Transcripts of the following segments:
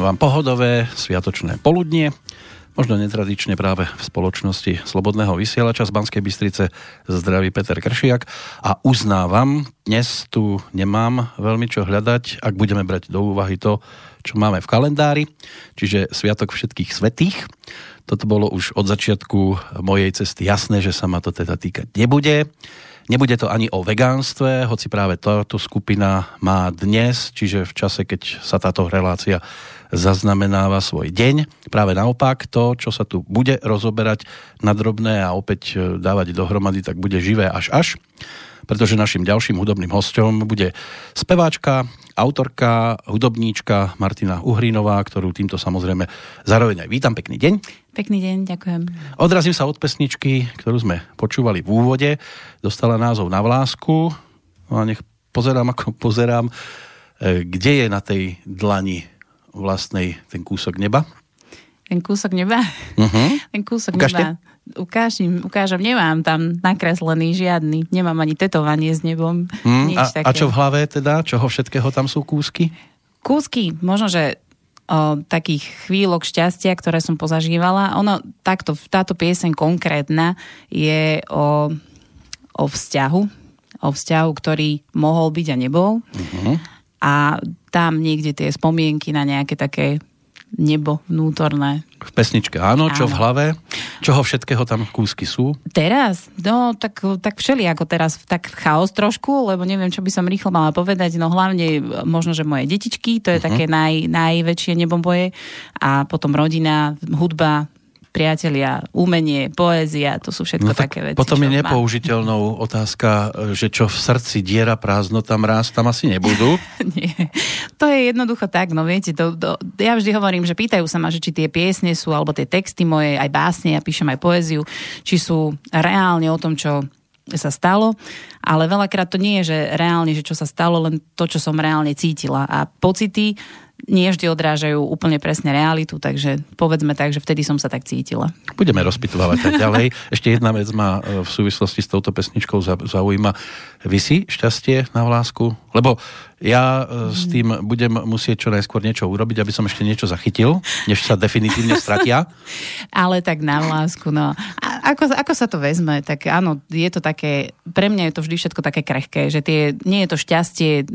Vinšujem vám pohodové, sviatočné poludnie, možno netradične práve v spoločnosti Slobodného vysielača z Banskej Bystrice zdraví Peter Kršiak a uznávam, dnes tu nemám veľmi čo hľadať, ak budeme brať do úvahy to, čo máme v kalendári, čiže Sviatok všetkých svetých. Toto bolo už od začiatku mojej cesty jasné, že sa ma to teda týkať nebude. Nebude to ani o vegánstve, hoci práve táto skupina má dnes, čiže v čase, keď sa táto relácia zaznamenáva svoj deň. Práve naopak, to, čo sa tu bude rozoberať na drobné a opäť e, dávať dohromady, tak bude živé až až pretože našim ďalším hudobným hostom bude speváčka, autorka, hudobníčka Martina Uhrinová, ktorú týmto samozrejme zároveň aj vítam. Pekný deň. Pekný deň, ďakujem. Odrazím sa od pesničky, ktorú sme počúvali v úvode. Dostala názov Na vlásku. No a nech pozerám, ako pozerám, e, kde je na tej dlani vlastnej ten kúsok neba. Ten kúsok neba? Uh-huh. Ten kúsok Ukážte. neba. Ukážem, ukážem, nemám tam nakreslený žiadny, nemám ani tetovanie s nebom, nič a, také. a čo v hlave teda? Čoho všetkého tam sú kúsky? Kúsky, možno, že o, takých chvíľok šťastia, ktoré som pozažívala. Ono, takto, táto pieseň konkrétna je o, o vzťahu, o vzťahu, ktorý mohol byť a nebol. Uh-huh. A tam niekde tie spomienky na nejaké také nebo vnútorné. V pesničke áno, čo Áno. v hlave? Čoho všetkého tam kúsky sú? Teraz? No, tak, tak všeli ako teraz, tak chaos trošku, lebo neviem, čo by som rýchlo mala povedať, no hlavne možno, že moje detičky, to je uh-huh. také naj, najväčšie neboboje a potom rodina, hudba, priatelia, umenie, poézia, to sú všetko No tak také veci. potom je nepoužiteľnou otázka, že čo v srdci diera prázdnota mráz, tam asi nebudú. Nie. To je jednoducho tak, no viete, to, to, ja vždy hovorím, že pýtajú sa ma, že či tie piesne sú, alebo tie texty moje, aj básne, ja píšem aj poéziu, či sú reálne o tom, čo sa stalo, ale veľakrát to nie je, že reálne, že čo sa stalo, len to, čo som reálne cítila. A pocity nie vždy odrážajú úplne presne realitu, takže povedzme tak, že vtedy som sa tak cítila. Budeme rozpitovať tak ďalej. Ešte jedna vec ma e, v súvislosti s touto pesničkou zaujíma. Vy si šťastie na vlásku? Lebo ja e, s tým budem musieť čo najskôr niečo urobiť, aby som ešte niečo zachytil, než sa definitívne stratia. Ale tak na lásku, no. A ako, ako sa to vezme? Tak áno, je to také, pre mňa je to vždy všetko také krehké, že tie, nie je to šťastie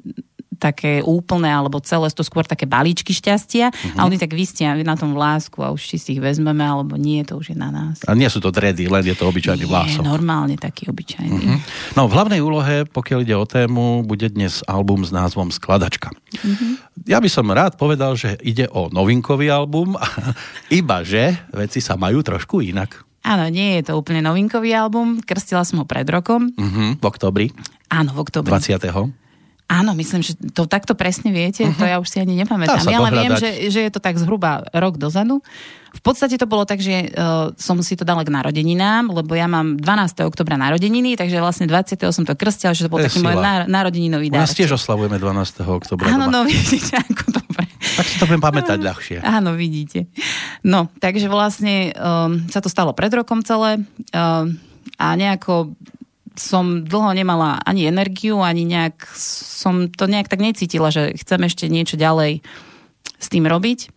také úplné alebo celé, to skôr také balíčky šťastia uh-huh. a oni tak vystia na tom vlásku a už či si ich vezmeme alebo nie, to už je na nás. A nie sú to dredy, len je to obyčajný vlások. normálne taký obyčajný. Uh-huh. No v hlavnej úlohe, pokiaľ ide o tému, bude dnes album s názvom Skladačka. Uh-huh. Ja by som rád povedal, že ide o novinkový album, iba že veci sa majú trošku inak. Áno, nie je to úplne novinkový album. Krstila som ho pred rokom. Uh-huh, v oktobri. Áno, v oktobri. 20. Áno, myslím, že to takto presne viete, uh-huh. to ja už si ani nepamätám. Ja len viem, že, že je to tak zhruba rok dozadu. V podstate to bolo tak, že uh, som si to dala k narodeninám, lebo ja mám 12. oktobra narodeniny, takže vlastne 20. som to krstila, že to bol je taký môj narodeninový dar. Nás tiež oslavujeme 12. oktobra. Áno, no vidíte, ako dobre. Tak si to budem pamätať ľahšie. Áno, vidíte. No, takže vlastne um, sa to stalo pred rokom celé um, a nejako som dlho nemala ani energiu, ani nejak som to nejak tak necítila, že chcem ešte niečo ďalej s tým robiť.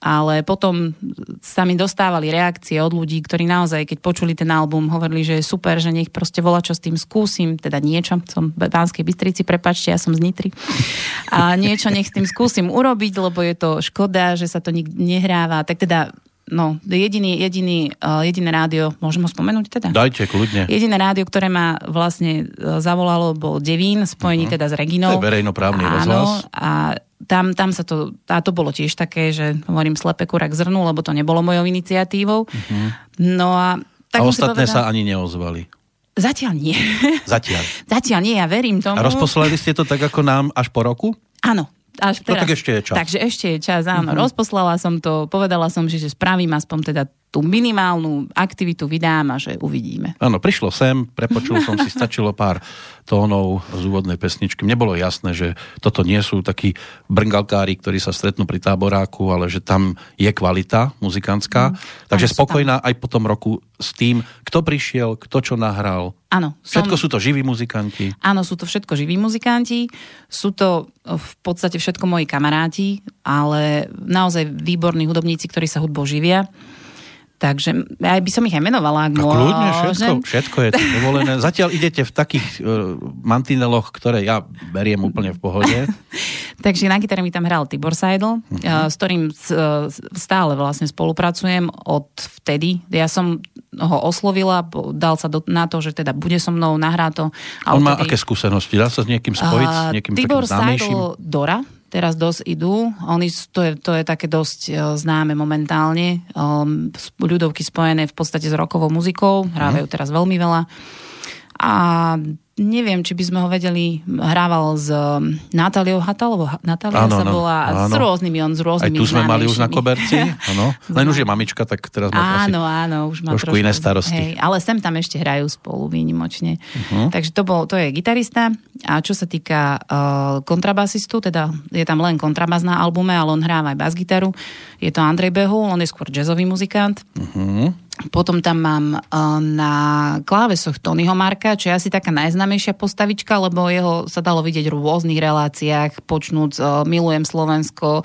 Ale potom sa mi dostávali reakcie od ľudí, ktorí naozaj, keď počuli ten album, hovorili, že je super, že nech proste volá, čo s tým skúsim, teda niečo, som v Banskej Bystrici, prepačte, ja som z Nitry. A niečo nech s tým skúsim urobiť, lebo je to škoda, že sa to nikdy nehráva. Tak teda no, jediný, jediný, uh, jediné rádio, môžem ho spomenúť teda? Dajte, kľudne. Jediné rádio, ktoré ma vlastne uh, zavolalo, bol Devín, spojený uh-huh. teda s Reginou. To je verejnoprávny Áno, rozhlas. a tam, tam sa to, a to bolo tiež také, že hovorím slepe kurak zrnu, lebo to nebolo mojou iniciatívou. Uh-huh. No a tak a ostatné povedal, sa ani neozvali. Zatiaľ nie. Zatiaľ. Zatiaľ nie, ja verím tomu. A rozposlali ste to tak ako nám až po roku? Áno, až teraz. No tak ešte je čas. Takže ešte je čas, áno. Uh-huh. Rozposlala som to, povedala som, že, že spravím aspoň teda tú minimálnu aktivitu vydám a že uvidíme. Áno, prišlo sem, prepočul som si, stačilo pár tónov z úvodnej pesničky. Mne bolo jasné, že toto nie sú takí brngalkári, ktorí sa stretnú pri táboráku, ale že tam je kvalita muzikantská. Mm, Takže spokojná aj po tom roku s tým, kto prišiel, kto čo nahral. Áno. Som... Všetko sú to živí muzikanti. Áno, sú to všetko živí muzikanti. Sú to v podstate všetko moji kamaráti, ale naozaj výborní hudobníci, ktorí sa hudbou živia. Takže aj by som ich aj menovala, ak no, kľudne, všetko, všetko je dovolené. Zatiaľ idete v takých uh, mantineloch, ktoré ja beriem úplne v pohode. Takže na gitare mi tam hral Tibor Seidel, uh-huh. uh, s ktorým uh, stále vlastne spolupracujem od vtedy. Ja som ho oslovila, dal sa do, na to, že teda bude so mnou, nahrá to. On má aké skúsenosti? Dá sa s niekým spojiť? Uh, s niekým Tibor Seidel Dora, teraz dosť idú. Oni, to, je, to je také dosť uh, známe momentálne. Um, ľudovky spojené v podstate s rokovou muzikou. Hrávajú mm. teraz veľmi veľa. A neviem, či by sme ho vedeli, hrával s um, Natáliou Hatalovou. Natália sa bola áno. s rôznymi, on s rôznymi Aj tu sme mali už na koberci, áno. Len už je mamička, tak teraz má áno, áno, už má trošku, trošku iné starosti. Hej, ale sem tam ešte hrajú spolu výnimočne. Uh-huh. Takže to, bol, to je gitarista. A čo sa týka uh, kontrabasistu, teda je tam len kontrabas na albume, ale on hráva aj bas-gitaru. Je to Andrej Behul, on je skôr jazzový muzikant. Uh-huh. Potom tam mám uh, na klávesoch Tonyho Marka, čo je asi taká najznámejšia postavička, lebo jeho sa dalo vidieť v rôznych reláciách, počnúť uh, Milujem Slovensko,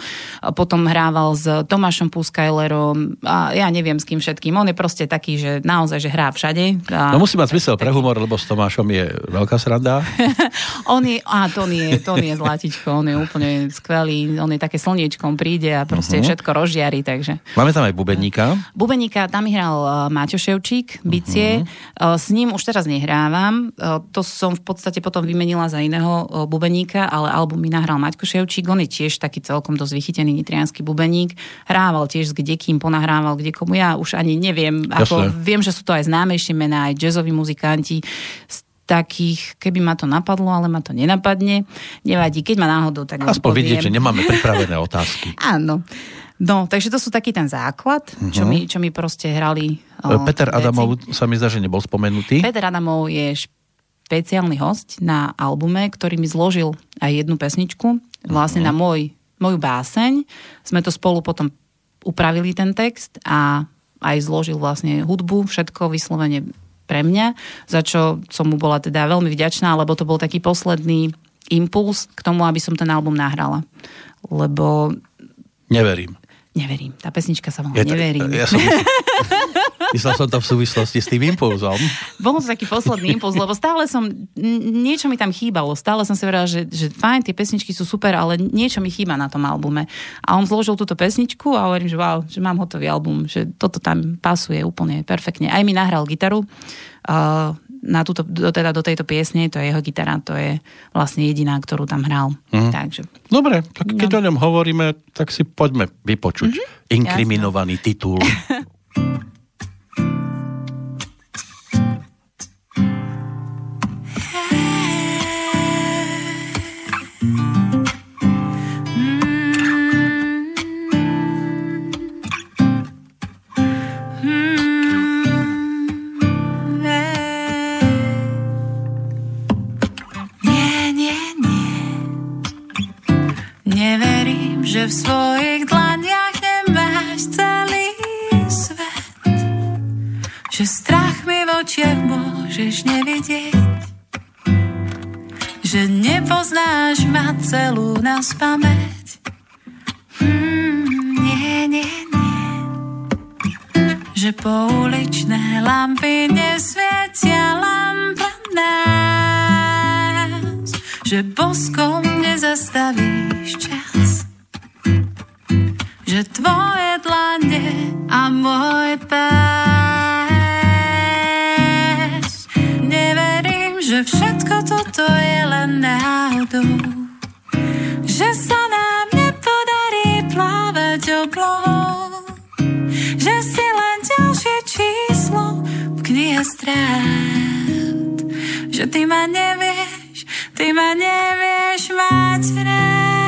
potom hrával s Tomášom Puskajlerom a ja neviem s kým všetkým. On je proste taký, že naozaj, že hrá všade. A no musí mať zmysel pre humor, lebo s Tomášom je veľká sranda. on je, a Tony je, Tony je zlatičko, on je úplne skvelý, on je také slniečkom príde a proste uh-huh. všetko rozžiari, takže. Máme tam aj bubeníka. Bubeníka, tam hral Eh, Máťo Ševčík, bicie. Uh-huh. S ním už teraz nehrávam. Eh, to som v podstate potom vymenila za iného bubeníka, ale album mi nahral Maťko Ševčík. On je tiež taký celkom dosť vychytený nitrianský bubeník. Hrával tiež s kdekým, ponahrával kde komu. Ja už ani neviem. Ako, viem, že sú to aj známejšie mená, aj jazzoví muzikanti takých, keby ma to napadlo, ale ma to nenapadne. Nevadí, keď ma náhodou, tak Aspoň že nemáme pripravené otázky. Áno. No, takže to sú taký ten základ, uh-huh. čo, mi, čo mi proste hrali o, Peter veci. Adamov sa mi zdá, že nebol spomenutý. Peter Adamov je špeciálny host na albume, ktorý mi zložil aj jednu pesničku, vlastne uh-huh. na môj moju báseň. Sme to spolu potom upravili ten text a aj zložil vlastne hudbu, všetko vyslovene pre mňa, za čo som mu bola teda veľmi vďačná, lebo to bol taký posledný impuls k tomu, aby som ten album nahrala. Lebo... Neverím. Neverím. Tá pesnička sa volá Neverím. Ja som, myslel som to v súvislosti s tým impulzom. Bol to taký posledný impuls, lebo stále som, niečo mi tam chýbalo. Stále som si hovorila, že, že fajn, tie pesničky sú super, ale niečo mi chýba na tom albume. A on zložil túto pesničku a hovorím, že wow, že mám hotový album, že toto tam pasuje úplne perfektne. Aj mi nahral gitaru. Uh, na túto, do, teda do tejto piesne, to je jeho gitara, to je vlastne jediná, ktorú tam hral. Mm. Takže. Dobre, tak keď no. o ňom hovoríme, tak si poďme vypočuť mm-hmm. inkriminovaný Jasne. titul. očiach môžeš nevidieť. Že nepoznáš ma celú na spameť. Hmm, nie, nie, nie. Že pouličné lampy nesvietia lampa nás. Že boskom nezastavíš čas že tvoje dlane a môj pás. Toto je len náhodou, že sa nám nepodarí plávať oblom, že si len ďalšie číslo v knihe strát, že ty ma nevieš, ty ma nevieš mať rád.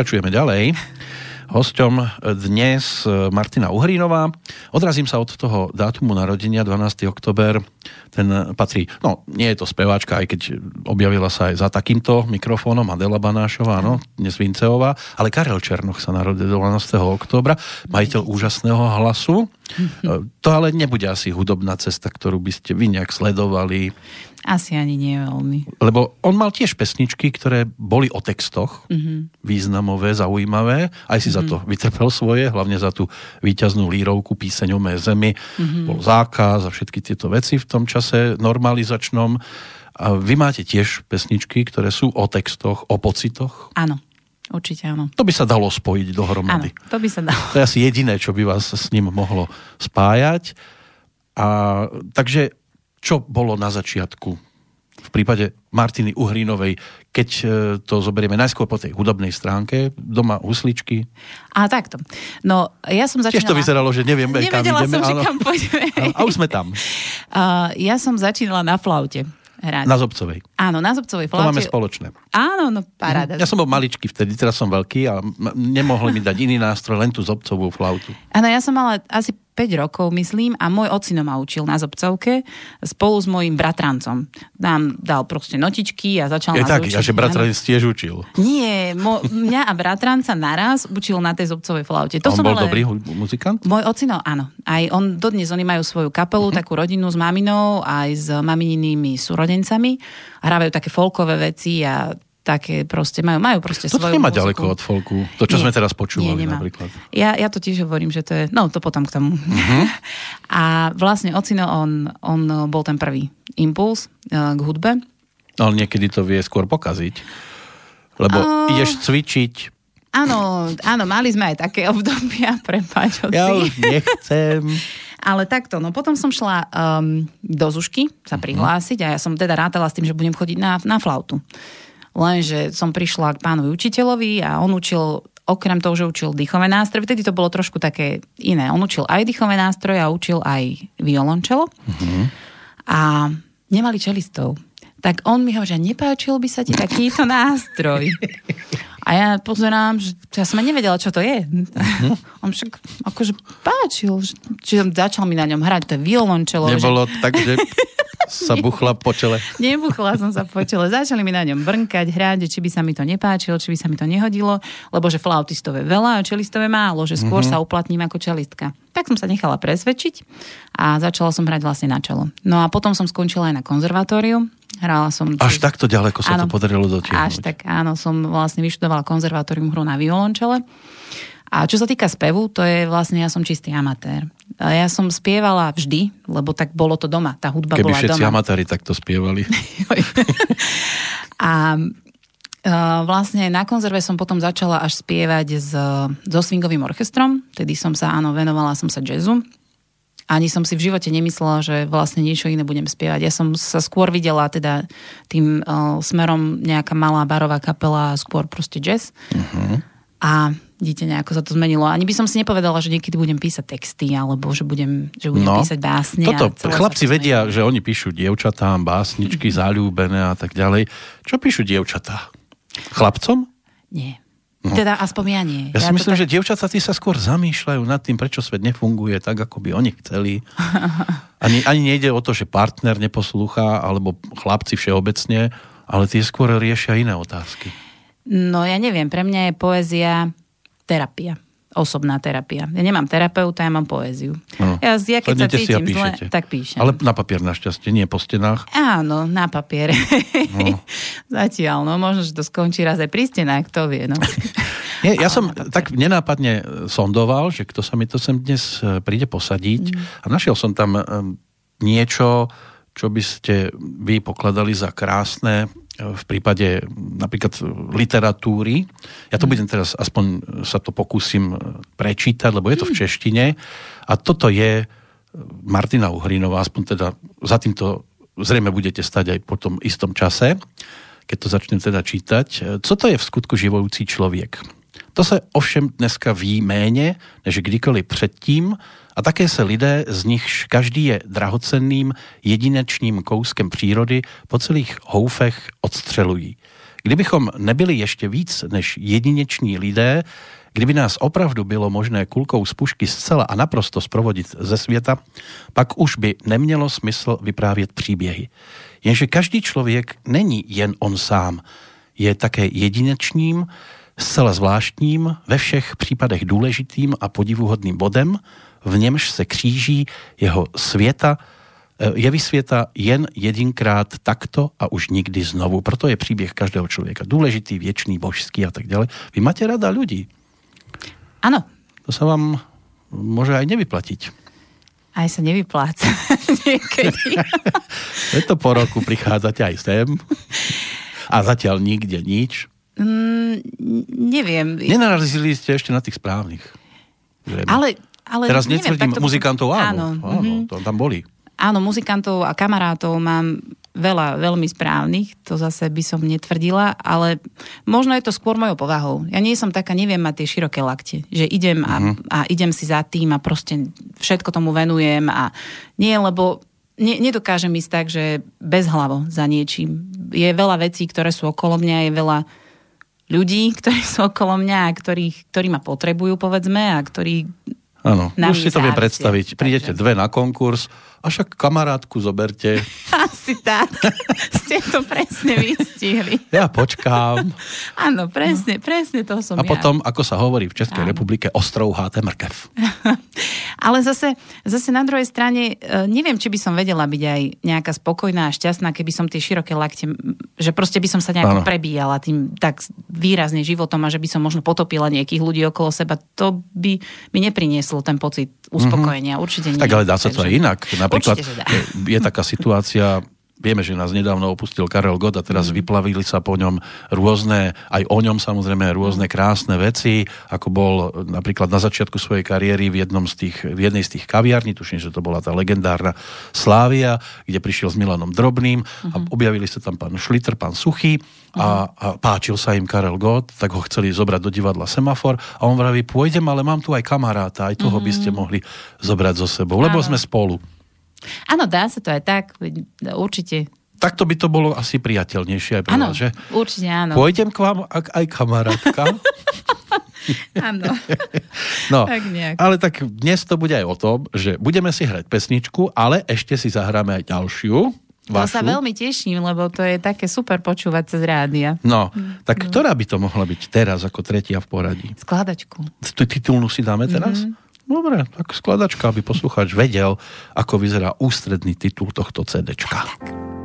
Pokračujeme ďalej. Hosťom dnes Martina Uhrínová. Odrazím sa od toho dátumu narodenia 12. oktober. Ten patrí, no nie je to speváčka, aj keď objavila sa aj za takýmto mikrofónom Adela Banášová, no, dnes Vinceová, ale Karel Černoch sa narodil 12. októbra, majiteľ úžasného hlasu. To ale nebude asi hudobná cesta, ktorú by ste vy nejak sledovali. Asi ani nie veľmi. Lebo on mal tiež pesničky, ktoré boli o textoch, mm-hmm. významové, zaujímavé. Aj si mm-hmm. za to vytrpel svoje, hlavne za tú výťaznú lírovku píseň o mé zemi. Mm-hmm. Bol zákaz a všetky tieto veci v tom čase normalizačnom. A vy máte tiež pesničky, ktoré sú o textoch, o pocitoch? Áno. Určite áno. To by sa dalo spojiť dohromady. Áno, to by sa dalo. To je asi jediné, čo by vás s ním mohlo spájať. A, takže čo bolo na začiatku v prípade Martiny Uhrinovej, keď e, to zoberieme najskôr po tej hudobnej stránke, doma husličky? A takto. No, ja som začínala... Tiež to vyzeralo, že nevieme, kam ideme. som, že kam A, a už sme tam. Uh, ja som začínala na flaute. hrať. Na Zobcovej. Áno, na Zobcovej To máme flaute. spoločné. Áno, no paráda. Ja som bol maličký vtedy, teraz som veľký a nemohli mi dať iný nástroj, len tú Zobcovú flautu. Áno, ja som mala asi 5 rokov, myslím, a môj ocino ma učil na Zobcovke spolu s mojím bratrancom. Nám dal proste notičky a začal Je nás tak, učiť. a že bratranec tiež učil. Nie, mo, mňa a bratranca naraz učil na tej Zobcovej flaute. To On som bol ale... dobrý muzikant? Môj ocino, áno. Aj on, dodnes oni majú svoju kapelu, uh-huh. takú rodinu s maminou, aj s mamininými súrodencami. Hrávajú také folkové veci a také proste, majú, majú proste Toto svoju nemá muziku. ďaleko od folku. To, čo Nie. sme teraz počúvali Nie, nemá. napríklad. Ja, ja to tiež hovorím, že to je, no to potom k tomu. Mhm. a vlastne ocino, on, on bol ten prvý impuls eh, k hudbe. Ale niekedy to vie skôr pokaziť. Lebo A- ideš cvičiť, Áno, áno, mali sme aj také obdobia, prepáč, oci. ja už nechcem. Ale takto, no potom som šla um, do Zušky sa prihlásiť a ja som teda rátala s tým, že budem chodiť na, na flautu. Lenže som prišla k pánovi učiteľovi a on učil okrem toho, že učil dýchové nástroje, vtedy to bolo trošku také iné. On učil aj dýchové nástroje a učil aj violončelo. A nemali čelistov. Tak on mi hovorí, že nepáčil by sa ti takýto nástroj. A ja pozerám, že ja som nevedela, čo to je. On však akože páčil. že- Čiže začal mi na ňom hrať, to je violončelo. že- Nebolo tak, že sa buchla po čele. Nebuchla som sa po čele. Začali mi na ňom brnkať, hrať, či by sa mi to nepáčilo, či by sa mi to nehodilo, lebo že flautistov je veľa a čelistov je málo, že skôr mm-hmm. sa uplatním ako čelistka. Tak som sa nechala presvedčiť a začala som hrať vlastne na čelo. No a potom som skončila aj na konzervatóriu. Hrala som... Až takto ďaleko sa to podarilo dotiahnuť. Až tak, áno, som vlastne vyštudovala konzervatórium hru na violončele. A čo sa týka spevu, to je vlastne, ja som čistý amatér. Ja som spievala vždy, lebo tak bolo to doma. Tá hudba Keby bola všetci doma. amatári takto spievali. A Uh, vlastne na konzerve som potom začala až spievať s, so swingovým orchestrom, tedy som sa, áno, venovala som sa jazzu. Ani som si v živote nemyslela, že vlastne niečo iné budem spievať. Ja som sa skôr videla teda tým uh, smerom nejaká malá barová kapela, skôr proste jazz. Uh-huh. A vidíte, nejako sa to zmenilo. Ani by som si nepovedala, že niekedy budem písať texty, alebo že budem, že budem No, písať básne. Toto, chlapci to vedia, že oni píšu dievčatám, básničky, záľúbené a tak ďalej. Čo píšu dievčatá? Chlapcom? Nie. Teda aspoň ja nie. Ja, si to myslím, tak- že dievčatá tí sa skôr zamýšľajú nad tým, prečo svet nefunguje tak, ako by oni chceli. Ani, ani nejde o to, že partner neposlúcha, alebo chlapci všeobecne, ale tie skôr riešia iné otázky. No ja neviem, pre mňa je poézia terapia. Osobná terapia. Ja nemám terapeuta, ja mám poéziu. No. Ja, ja keď sa Sadnete si a cítim zle, tak píšem. Ale na papier našťastie, nie po stenách. Áno, na papiere. No. Zatiaľ, no možno, že to skončí raz aj pri stenách, kto vie, no. Nie, ja som tak nenápadne sondoval, že kto sa mi to sem dnes e, príde posadiť a našiel som tam e, niečo, čo by ste vy pokladali za krásne e, v prípade napríklad literatúry. Ja to budem teraz, aspoň sa to pokúsim e, prečítať, lebo je to v češtine a toto je e, Martina Uhrinová, aspoň teda za týmto zrejme budete stať aj po tom istom čase, keď to začnem teda čítať. Co to je v skutku živoucí člověk? To se ovšem dneska ví méně než kdykoliv předtím a také se lidé, z nichž každý je drahocenným jedinečným kouskem přírody, po celých houfech odstřelují. Kdybychom nebyli ještě víc než jedineční lidé, kdyby nás opravdu bylo možné kulkou z pušky zcela a naprosto sprovodit ze světa, pak už by nemělo smysl vyprávět příběhy. Jenže každý člověk není jen on sám, je také jedinečným, zcela zvláštním, ve všech případech důležitým a podivuhodným bodem, v němž se kříží jeho světa, eh, jevy světa jen jedinkrát takto a už nikdy znovu. Proto je příběh každého člověka důležitý, věčný, božský a tak dále. Vy máte rada ľudí. Áno, To sa vám môže aj nevyplatiť. aj sa nevypláca niekedy. Je to po roku, prichádzate aj sem. A zatiaľ nikde nič. Mm, neviem. Nenarazili ste ešte na tých správnych. Zrejme. Ale, ale Teraz neviem, netvrdím takto- muzikantov, áno. Áno, áno mhm. to tam boli. Áno, muzikantov a kamarátov mám veľa veľmi správnych, to zase by som netvrdila, ale možno je to skôr mojou povahou. Ja nie som taká, neviem mať tie široké lakte, že idem a, Mhm. a idem si za tým a proste všetko tomu venujem a nie, lebo ne, nedokážem ísť tak, že bez hlavo za niečím. Je veľa vecí, ktoré sú okolo mňa, je veľa ľudí, ktorí sú okolo mňa a ktorí, ktorí ma potrebujú, povedzme, a ktorí Áno, už si to viem predstaviť. Prídete dve na konkurs, a však kamarátku zoberte. Asi tak. Ste to presne vystihli. Ja počkám. Áno, presne, presne to som A ja. potom, ako sa hovorí v Českej Áno. republike, ostrov háte mrkev. Ale zase, zase na druhej strane, e, neviem, či by som vedela byť aj nejaká spokojná a šťastná, keby som tie široké lakte, že proste by som sa nejako Áno. prebíjala tým tak výrazne životom a že by som možno potopila nejakých ľudí okolo seba. To by mi neprinieslo ten pocit uspokojenia. Mm-hmm. Určite nie. Tak ale dá sa to aj inak. Napríklad je taká situácia, Vieme, že nás nedávno opustil Karel Gott a teraz mm. vyplavili sa po ňom rôzne, aj o ňom samozrejme rôzne krásne veci, ako bol napríklad na začiatku svojej kariéry v, jednom z tých, v jednej z tých kaviarní, tuším, že to bola tá legendárna Slávia, kde prišiel s Milanom Drobným a mhm. objavili sa tam pán Šliter, pán Suchý a, a páčil sa im Karel Gott, tak ho chceli zobrať do divadla Semafor a on vraví, pôjdem, ale mám tu aj kamaráta, aj toho by ste mhm. mohli zobrať so sebou, lebo sme spolu. Áno, dá sa to aj tak, určite. Takto by to bolo asi priateľnejšie aj pre vás, že? určite áno. Pôjdem k vám ak aj kamarátka. áno. no, tak nejak. ale tak dnes to bude aj o tom, že budeme si hrať pesničku, ale ešte si zahráme aj ďalšiu. Vašu. To sa veľmi teším, lebo to je také super počúvať cez rádia. No, tak no. ktorá by to mohla byť teraz ako tretia v poradí? Skladačku. Titulnú si dáme teraz? Mm-hmm. Dobre, tak skladačka, aby poslucháč vedel, ako vyzerá ústredný titul tohto CDčka. Tak.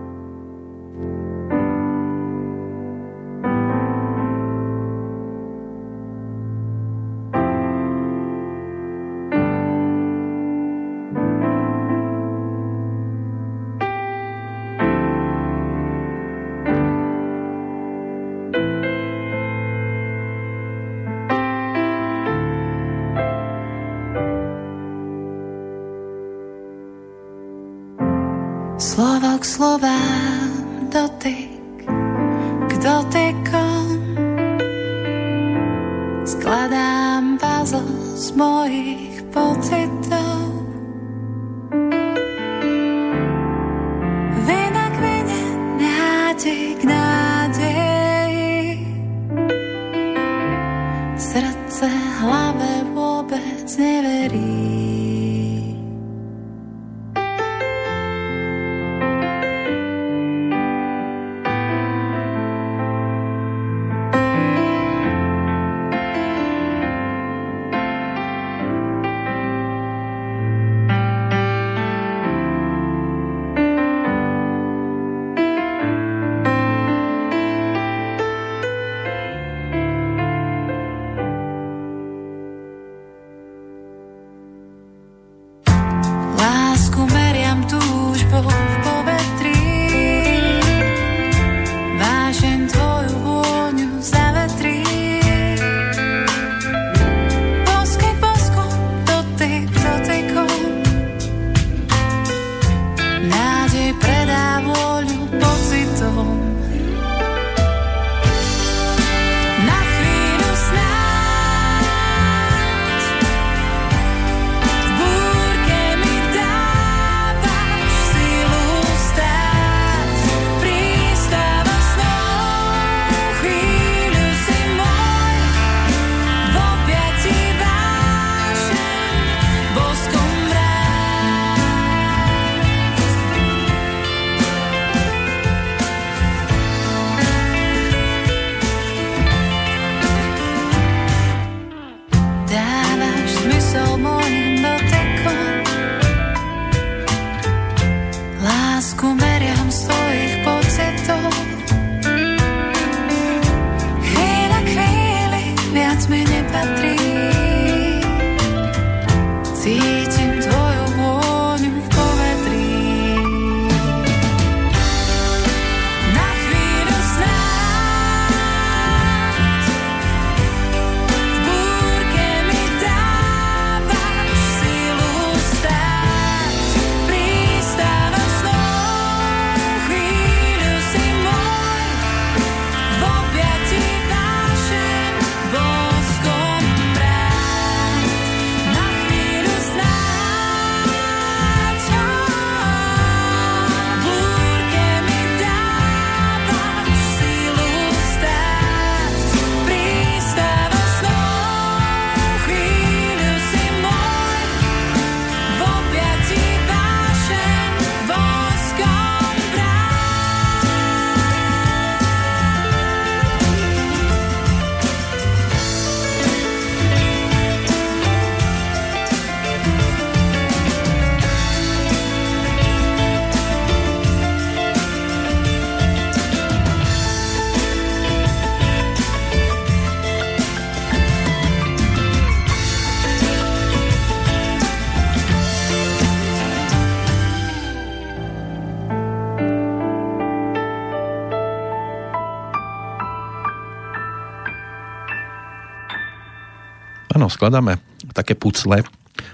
Áno, skladáme také pucle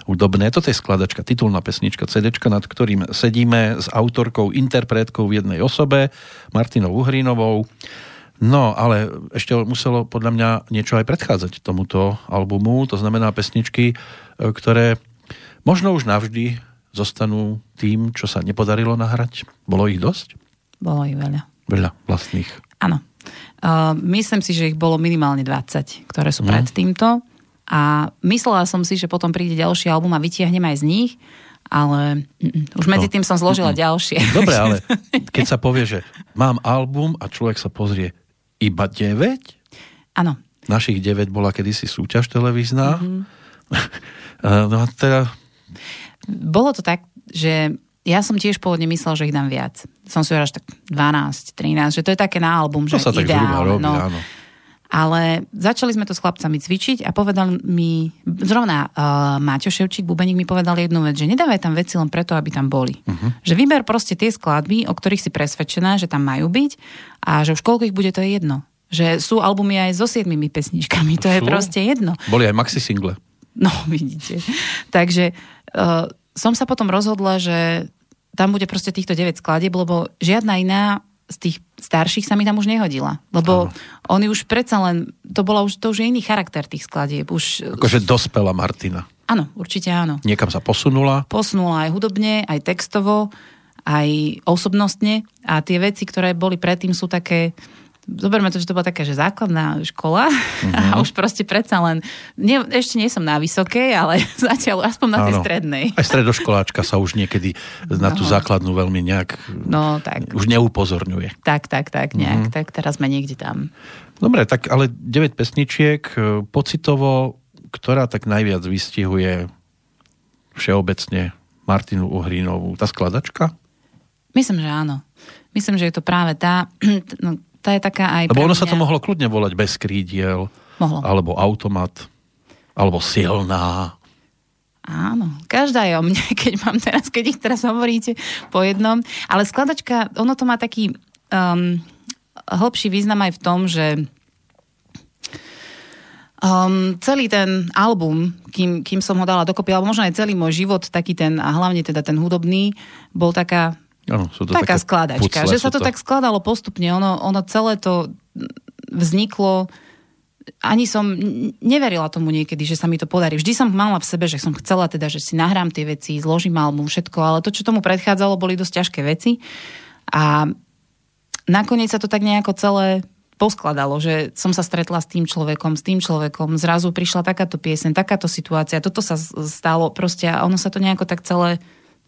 hudobné. Toto je skladačka, titulná pesnička, CD, nad ktorým sedíme s autorkou, interpretkou v jednej osobe, Martinou Uhrinovou. No, ale ešte muselo podľa mňa niečo aj predchádzať tomuto albumu, to znamená pesničky, e, ktoré možno už navždy zostanú tým, čo sa nepodarilo nahrať. Bolo ich dosť? Bolo ich veľa. Veľa vlastných. Áno. Uh, myslím si, že ich bolo minimálne 20, ktoré sú mm. pred týmto. A myslela som si, že potom príde ďalší album a vytiahnem aj z nich, ale už medzi no. tým som zložila mm, ďalšie. Dobre, ale keď sa povie, že mám album a človek sa pozrie iba 9? Áno. Našich 9 bola kedysi súťaž televízna. Mm-hmm. no a teda... Bolo to tak, že ja som tiež pôvodne myslel, že ich dám viac. Som si až tak 12, 13, že to je také na album, to že sa tak ideálne. robí, no. áno. Ale začali sme to s chlapcami cvičiť a povedal mi, zrovna uh, Máťo Ševčík, bubeník mi povedal jednu vec, že nedávaj tam veci len preto, aby tam boli. Uh-huh. Že vyber proste tie skladby, o ktorých si presvedčená, že tam majú byť a že už koľko ich bude, to je jedno. Že sú albumy aj so siedmými pesničkami, to sú? je proste jedno. Boli aj maxi single. No, vidíte. Takže uh, som sa potom rozhodla, že tam bude proste týchto 9 skladieb, lebo žiadna iná z tých starších sa mi tam už nehodila. Lebo ano. oni už predsa len, to, bola už, to už je iný charakter tých skladieb. Už, akože dospela Martina. Áno, určite áno. Niekam sa posunula? Posunula aj hudobne, aj textovo, aj osobnostne. A tie veci, ktoré boli predtým, sú také zoberme to, že to bola taká, že základná škola uh-huh. a už proste predsa len, nie, ešte nie som na vysokej, ale zatiaľ aspoň na tej strednej. Aj stredoškoláčka sa už niekedy na tú no. základnú veľmi nejak no, tak. už neupozorňuje. Tak, tak, tak, nejak, uh-huh. tak teraz sme niekde tam. Dobre, tak ale 9 pesničiek, e, pocitovo, ktorá tak najviac vystihuje všeobecne Martinu Uhrínovú, tá skladačka? Myslím, že áno. Myslím, že je to práve tá, no, tá je taká aj Lebo ono mňa... sa to mohlo kľudne volať bez krídiel. Mohlo. Alebo automat. Alebo silná. Áno, každá je o mne, keď mám teraz, keď ich teraz hovoríte po jednom. Ale skladačka, ono to má taký um, hĺbší význam aj v tom, že um, celý ten album, kým, kým som ho dala dokopy, alebo možno aj celý môj život, taký ten, a hlavne teda ten hudobný, bol taká Ano, sú to taká skladačka, pucle, že sa to, to tak skladalo postupne. Ono, ono celé to vzniklo ani som neverila tomu niekedy, že sa mi to podarí. Vždy som mala v sebe, že som chcela teda, že si nahrám tie veci, zložím album, všetko, ale to, čo tomu predchádzalo, boli dosť ťažké veci. A nakoniec sa to tak nejako celé poskladalo, že som sa stretla s tým človekom, s tým človekom, zrazu prišla takáto piesen, takáto situácia, toto sa stalo proste a ono sa to nejako tak celé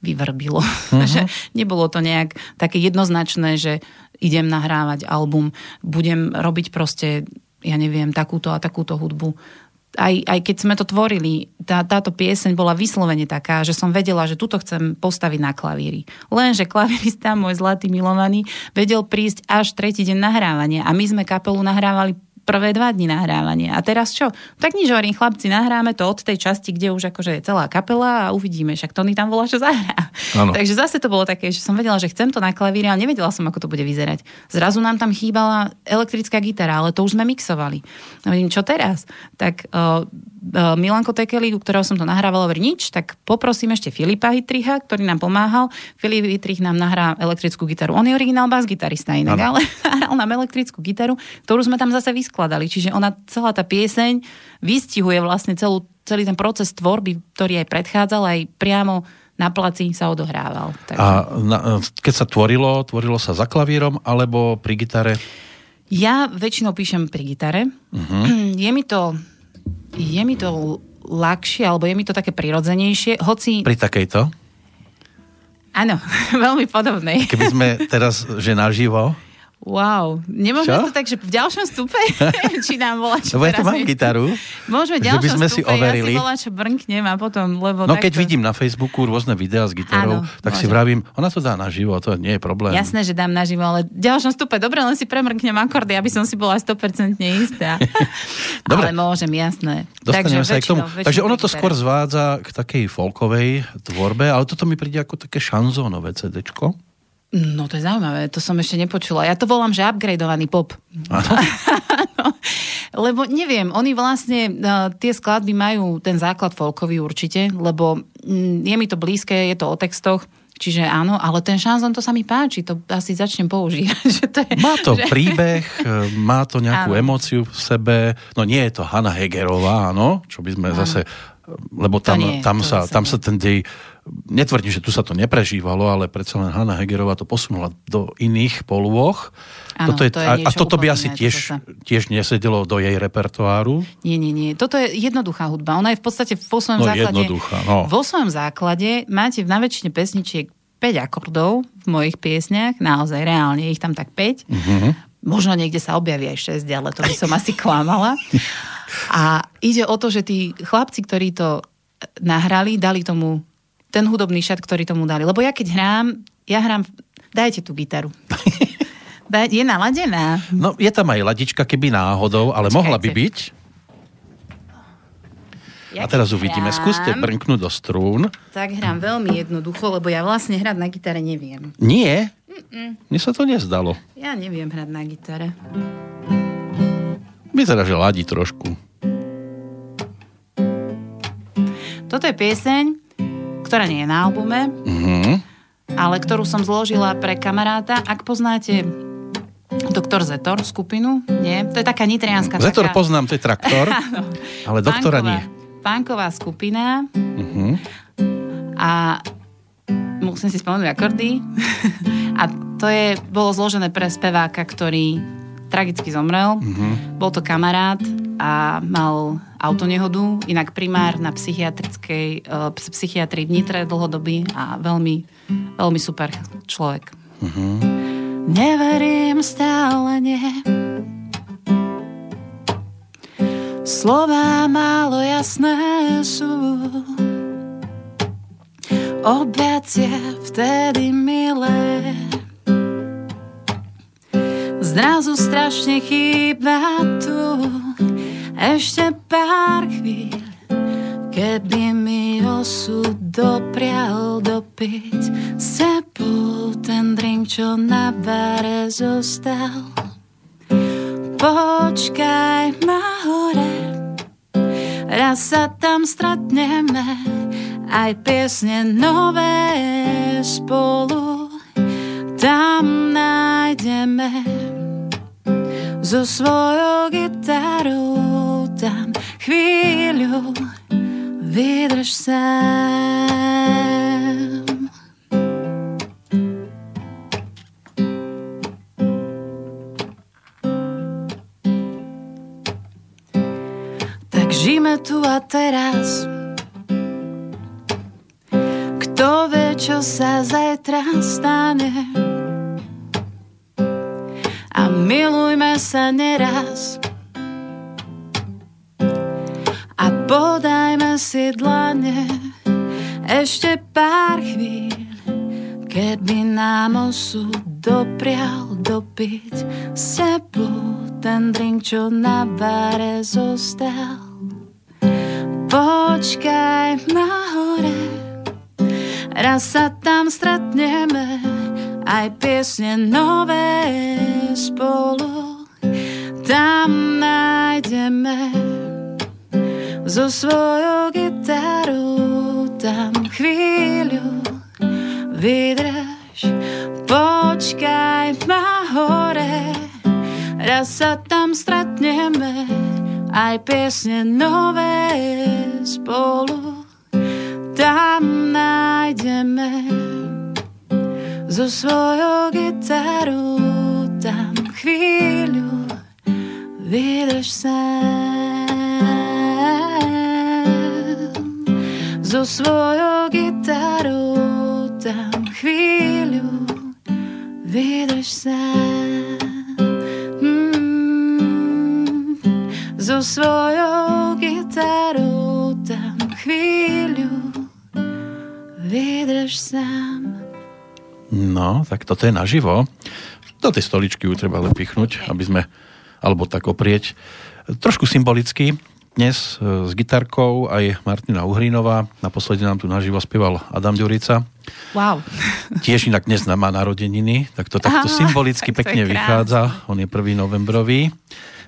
vyvrbilo. Uh-huh. že nebolo to nejak také jednoznačné, že idem nahrávať album, budem robiť proste, ja neviem, takúto a takúto hudbu. Aj, aj keď sme to tvorili, tá, táto pieseň bola vyslovene taká, že som vedela, že túto chcem postaviť na klavíri. Lenže klavírista, môj zlatý milovaný, vedel prísť až tretí deň nahrávania a my sme kapelu nahrávali prvé dva dni nahrávania. A teraz čo? Tak nič hovorím, chlapci, nahráme to od tej časti, kde už akože je celá kapela a uvidíme, však Tony tam volá, čo zahrá. Ano. Takže zase to bolo také, že som vedela, že chcem to na klavíri, ale nevedela som, ako to bude vyzerať. Zrazu nám tam chýbala elektrická gitara, ale to už sme mixovali. A vidím, čo teraz? Tak uh, uh, Milanko Tekeli, u ktorého som to nahrával, hovorí nič, tak poprosím ešte Filipa Hitricha, ktorý nám pomáhal. Filip Hitrich nám nahrá elektrickú gitaru. On je originál bas gitarista inak, ano. ale nám elektrickú gitaru, ktorú sme tam zase vyskladali. Čiže ona, celá tá pieseň vystihuje vlastne celú, celý ten proces tvorby, ktorý aj predchádzal, aj priamo na placi sa odohrával. Takže. A na, keď sa tvorilo, tvorilo sa za klavírom alebo pri gitare? Ja väčšinou píšem pri gitare. Uh-huh. Je mi to je mi to ľahšie, alebo je mi to také prirodzenejšie, hoci... Pri takejto? Áno, veľmi podobnej. Keby sme teraz, že naživo, Wow, nemôžeme Čo? to tak, že v ďalšom stupe? či nám volá, čo Lebo ja tu mám gitaru. Môžeme v ďalšom by sme stupe, si overili. ja si volá, čo brnknem a potom, lebo No takto... keď vidím na Facebooku rôzne videá s gitarou, Áno, tak môže. si vravím, ona to dá naživo, to nie je problém. Jasné, že dám naživo, ale v ďalšom stupe, dobre, len si premrknem akordy, aby som si bola 100% istá. dobre. Ale môžem, jasné. Dostaneme Takže sa aj k tomu. Takže ono to skôr zvádza k takej folkovej tvorbe, ale toto mi príde ako také šanzónové CDčko. No to je zaujímavé, to som ešte nepočula. Ja to volám, že upgradeovaný pop. Áno. lebo neviem, oni vlastne uh, tie skladby majú ten základ folkový určite, lebo mm, je mi to blízke, je to o textoch, Čiže áno, ale ten šanzon to sa mi páči, to asi začnem používať. Že to je, má to že... príbeh, e, má to nejakú áno. emóciu v sebe, no nie je to Hanna Hegerová, áno, čo by sme áno. zase, lebo tam, nie, tam, sa, tam sa ten dej netvrdím, že tu sa to neprežívalo, ale predsa len Hanna Hegerová to posunula do iných polôch. Áno, toto je, to je a, a toto by asi tiež, tiež nesedelo do jej repertoáru? Nie, nie, nie. Toto je jednoduchá hudba. Ona je v podstate vo svojom no, základe... No. Vo svojom základe máte na väčšine pesničiek 5 akordov v mojich piesniach, naozaj reálne, ich tam tak 5. Mm-hmm. Možno niekde sa objaví aj 6, ale to by som asi klamala. A ide o to, že tí chlapci, ktorí to nahrali, dali tomu ten hudobný šat, ktorý tomu dali. Lebo ja keď hrám, ja hrám, dajte tú gitaru. je naladená. No, je tam aj ladička, keby náhodou, ale Počkajte. mohla by byť. Ja a teraz uvidíme. Hrám, Skúste brnknúť do strún. Tak hrám veľmi jednoducho, lebo ja vlastne hrať na gitare neviem. Nie? Mm-mm. Mne sa to nezdalo. Ja neviem hrať na gitare. Vyzerá, že ladí trošku. Toto je pieseň, ktorá nie je na albume, mm-hmm. ale ktorú som zložila pre kamaráta. Ak poznáte Doktor Zetor skupinu, nie? To je taká nitrianská... Zetor taká... poznám, to je traktor, ale doktora nie. Pánková skupina uh-huh. a musím si spomenúť akordy. a to je, bolo zložené pre speváka, ktorý tragicky zomrel. Uh-huh. Bol to kamarát a mal autonehodu, inak primár na psychiatrickej, uh, psychiatrii v Nitre dlhodobý a veľmi, veľmi super človek. Uh-huh. Neverím stále nie. Slová málo jasné sú. Objacie vtedy milé. Zrazu strašne chýba tu ešte pár chvíľ, keby mi osud doprial dopiť s tebou ten drink, čo na bare zostal. Počkaj ma hore, raz sa tam stretneme, aj piesne nové spolu tam nájdeme so svojou gitarou tam chvíľu vydrž sám. Tak žijeme tu a teraz Kto vie, čo sa zajtra stane a milujme sa neraz. A podajme si dlane ešte pár chvíľ, keby nám osud doprial dopiť s tebou ten drink, čo na bare zostal. Počkaj ma hore, raz sa tam stretneme, aj piesne nové spolu tam nájdeme. So svojou gitarou tam chvíľu vydrž. Počkaj ma hore raz sa tam stretneme aj piesne nové spolu tam nájdeme so svojou gitarou tam chvíľu vydrž sa so svojou gitarou tam chvíľu vydrž sa mm, so svojou gitarou tam chvíľu vydrž sám No, tak toto je naživo. Do tej stoličky ju treba lepichnúť, aby sme, alebo tak oprieť. Trošku symbolicky, dnes e, s gitarkou aj Martina Uhrinová. Naposledy nám tu naživo spieval Adam Ďurica. Wow. Tiež inak dnes má narodeniny, tak to takto Aha, symbolicky tak pekne vychádza. On je 1. novembrový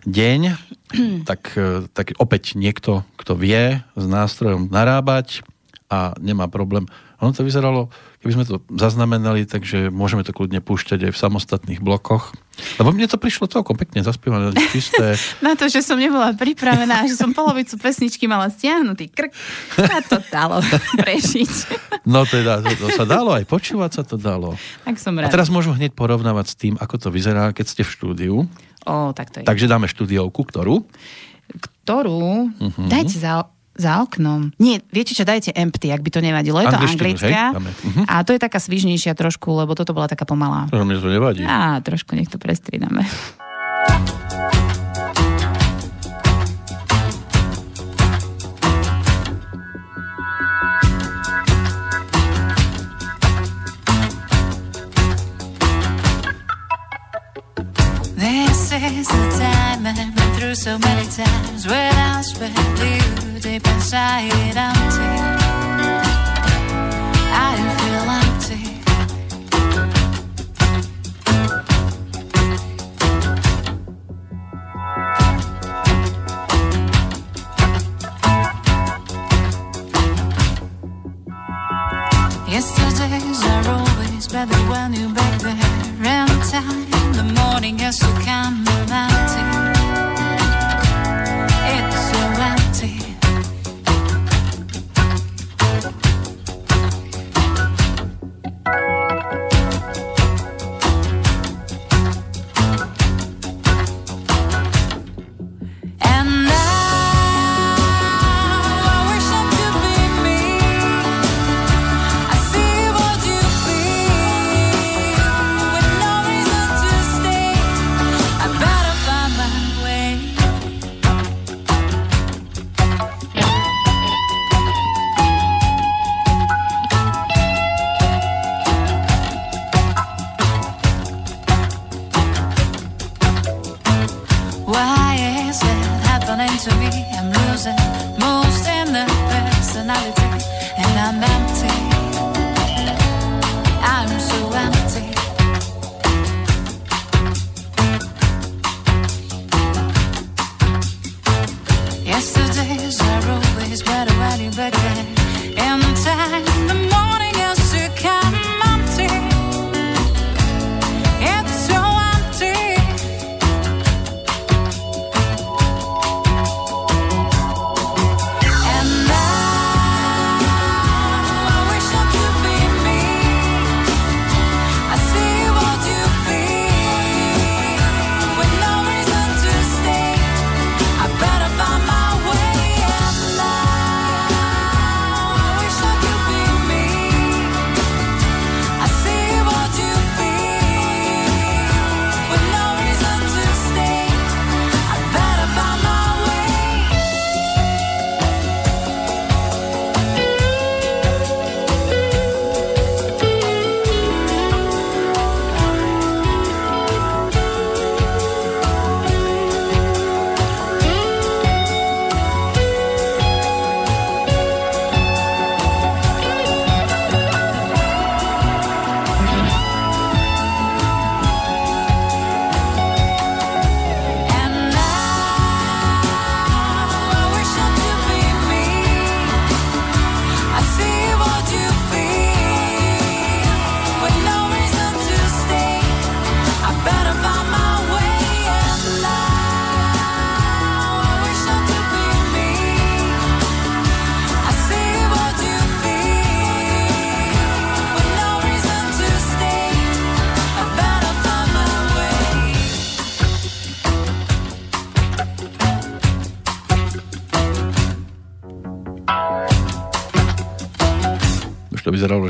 deň, tak, e, tak opäť niekto, kto vie s nástrojom narábať a nemá problém. Ono to vyzeralo keby sme to zaznamenali, takže môžeme to kľudne púšťať aj v samostatných blokoch. Lebo mne to prišlo celkom pekne zaspievané, čisté. Na to, že som nebola pripravená, že som polovicu pesničky mala stiahnutý krk, a to dalo prežiť. No teda, to, to sa dalo, aj počúvať sa to dalo. Tak som rád. A teraz môžeme hneď porovnávať s tým, ako to vyzerá, keď ste v štúdiu. O, tak to je. Takže dáme štúdiovku, ktorú? Ktorú? Uh-huh. Dajte za za oknom. Nie, viete čo, dajte empty, ak by to nevadilo. Je to anglická. Uh-huh. A to je taká svižnejšia trošku, lebo toto bola taká pomalá. To mne to nevadí. Á, trošku nech to prestriedame.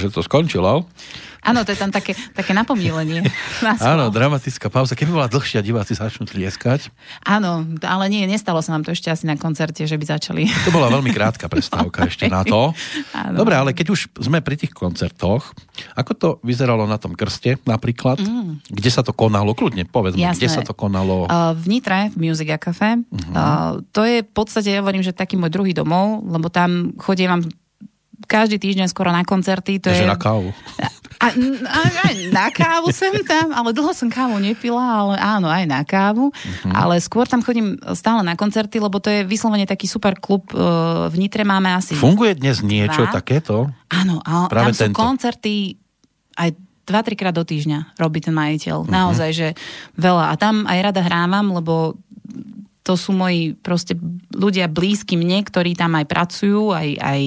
Že to skončilo. Áno, to je tam také, také napomílenie. Áno, dramatická pauza. Keby bola dlhšia, diváci začnú tlieskať. Áno, ale nie, nestalo sa nám to ešte asi na koncerte, že by začali. To bola veľmi krátka prestávka ešte na to. Áno. Dobre, ale keď už sme pri tých koncertoch, ako to vyzeralo na tom krste napríklad? Mm. Kde sa to konalo? Kľudne povedzme, Jasné. kde sa to konalo? Uh, v Nitre, v Music a Cafe. Uh-huh. Uh, to je v podstate, ja hovorím, že taký môj druhý domov, lebo tam chodím každý týždeň skoro na koncerty. To je... na kávu. A, a, aj na kávu sem tam, ale dlho som kávu nepila, ale áno, aj na kávu. Mhm. Uh-huh. Ale skôr tam chodím stále na koncerty, lebo to je vyslovene taký super klub. Uh, v Nitre máme asi... Funguje dnes niečo Dva. takéto? Áno, a Práve tam sú tento. koncerty aj dva, trikrát do týždňa robí ten majiteľ. Mhm. Uh-huh. Naozaj, že veľa. A tam aj rada hrávam, lebo to sú moji proste ľudia blízky mne, ktorí tam aj pracujú, aj, aj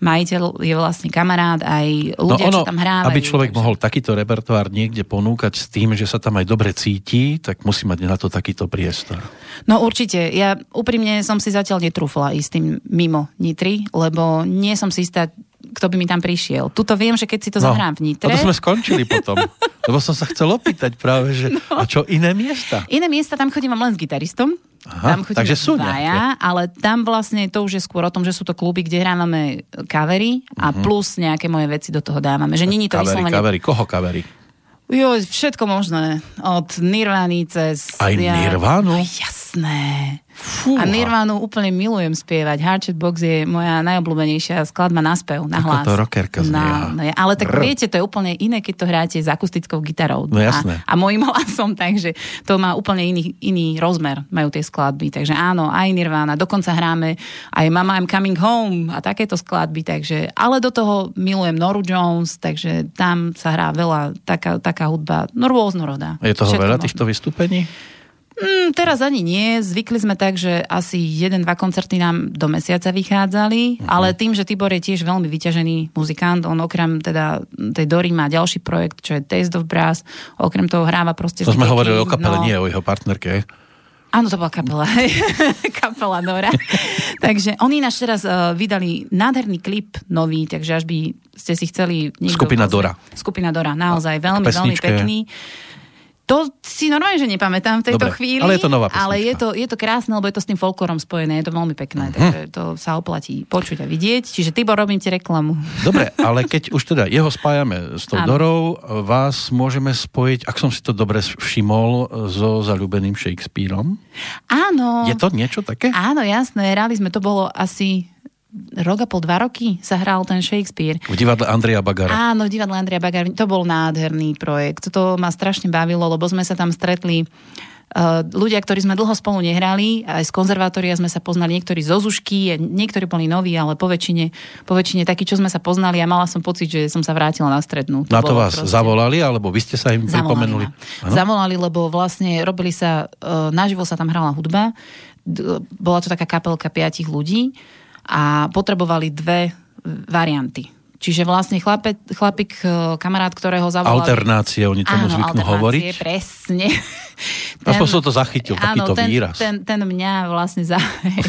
majiteľ je vlastne kamarát, aj ľudia, čo tam hrávajú. No aby človek takže- mohol takýto repertoár niekde ponúkať s tým, že sa tam aj dobre cíti, tak musí mať na to takýto priestor. No určite. Ja úprimne som si zatiaľ netrúfla ísť tým mimo Nitry, lebo nie som si istá, kto by mi tam prišiel. Tuto viem, že keď si to no, zahrám v Nitre... To sme skončili potom. Lebo som sa chcel opýtať práve, že No. a čo iné miesta? Iné miesta tam chodím len s gitaristom. Aha, tam chodím takže sú dvaja, ale tam vlastne to už je skôr o tom, že sú to kluby, kde hrávame kavery a uh-huh. plus nejaké moje veci do toho dávame. Že není to Kavery, vyslovene... kavery, koho kavery? Jo, všetko možné. Od Nirvany cez... Aj Nirvanu? No, jasné. Fúha. A Nirvanu úplne milujem spievať. Hardship Box je moja najobľúbenejšia skladba na spev, na Ako hlas. to rockerka znieha. No, no, ale tak Brr. viete, to je úplne iné, keď to hráte s akustickou gitarou. No jasné. A, a mojim hlasom, takže to má úplne iný, iný rozmer, majú tie skladby. Takže áno, aj Nirvana. Dokonca hráme aj Mama I'm Coming Home a takéto skladby. Takže, ale do toho milujem Noru Jones, takže tam sa hrá veľa taká, taká hudba, no rôznorodá. Je toho Všetko veľa možné. týchto vystúpení? Mm, teraz ani nie. Zvykli sme tak, že asi jeden, dva koncerty nám do mesiaca vychádzali, Mhm. ale tým, že Tibor je tiež veľmi vyťažený muzikant, on okrem teda tej Dory má ďalší projekt, čo je Taste of Brass, okrem toho hráva proste... To sme hovorili o kapele, no, nie o jeho partnerke. Áno, to bola kapela. kapela Dora. takže oni náš teraz uh, vydali nádherný klip nový, takže až by ste si chceli... niekto Skupina pozrieť. Dora. Skupina Dora, naozaj veľmi, veľmi pekný. To si normálne, že nepamätám v tejto Dobre, chvíli. ale je to nová pesnička. Ale je to, je to krásne, lebo je to s tým folklorom spojené, je to veľmi pekné, Mhm. takže to sa oplatí počuť a vidieť. Čiže Tibor, robím ti reklamu. Dobre, ale keď už teda jeho spájame s tou. Dorou, vás môžeme spojiť, ak som si to dobre všimol, so zalúbeným Shakespeareom. Áno. Je to niečo také? Áno, jasné, hrali sme, to bolo asi rok a pol, dva roky sa hral ten Shakespeare. V divadle Andreja Bagara. Áno, divadlo Andrea Bagar, to bol nádherný projekt. To ma strašne bavilo, lebo sme sa tam stretli uh, ľudia, ktorí sme dlho spolu nehrali, aj z konzervatória sme sa poznali, niektorí zo Zušky, niektorí boli noví, ale po väčšine, po väčšine takí, čo sme sa poznali a mala som pocit, že som sa vrátila na strednú. Na to vás zavolali, alebo vy ste sa im pripomenuli? Zavolali, ma. Zavolali, lebo vlastne robili sa, uh, naživo sa tam hrala hudba, bola to taká kapelka piatich ľudí a potrebovali dve varianty. Čiže vlastne chlape, chlapík, e, kamarát, ktorého zavolali... Alternácie, oni tomu Áno, zvyknú hovoriť. presne. Aspoň som to zachytil, takýto ten, výraz. Ten, ten mňa vlastne za...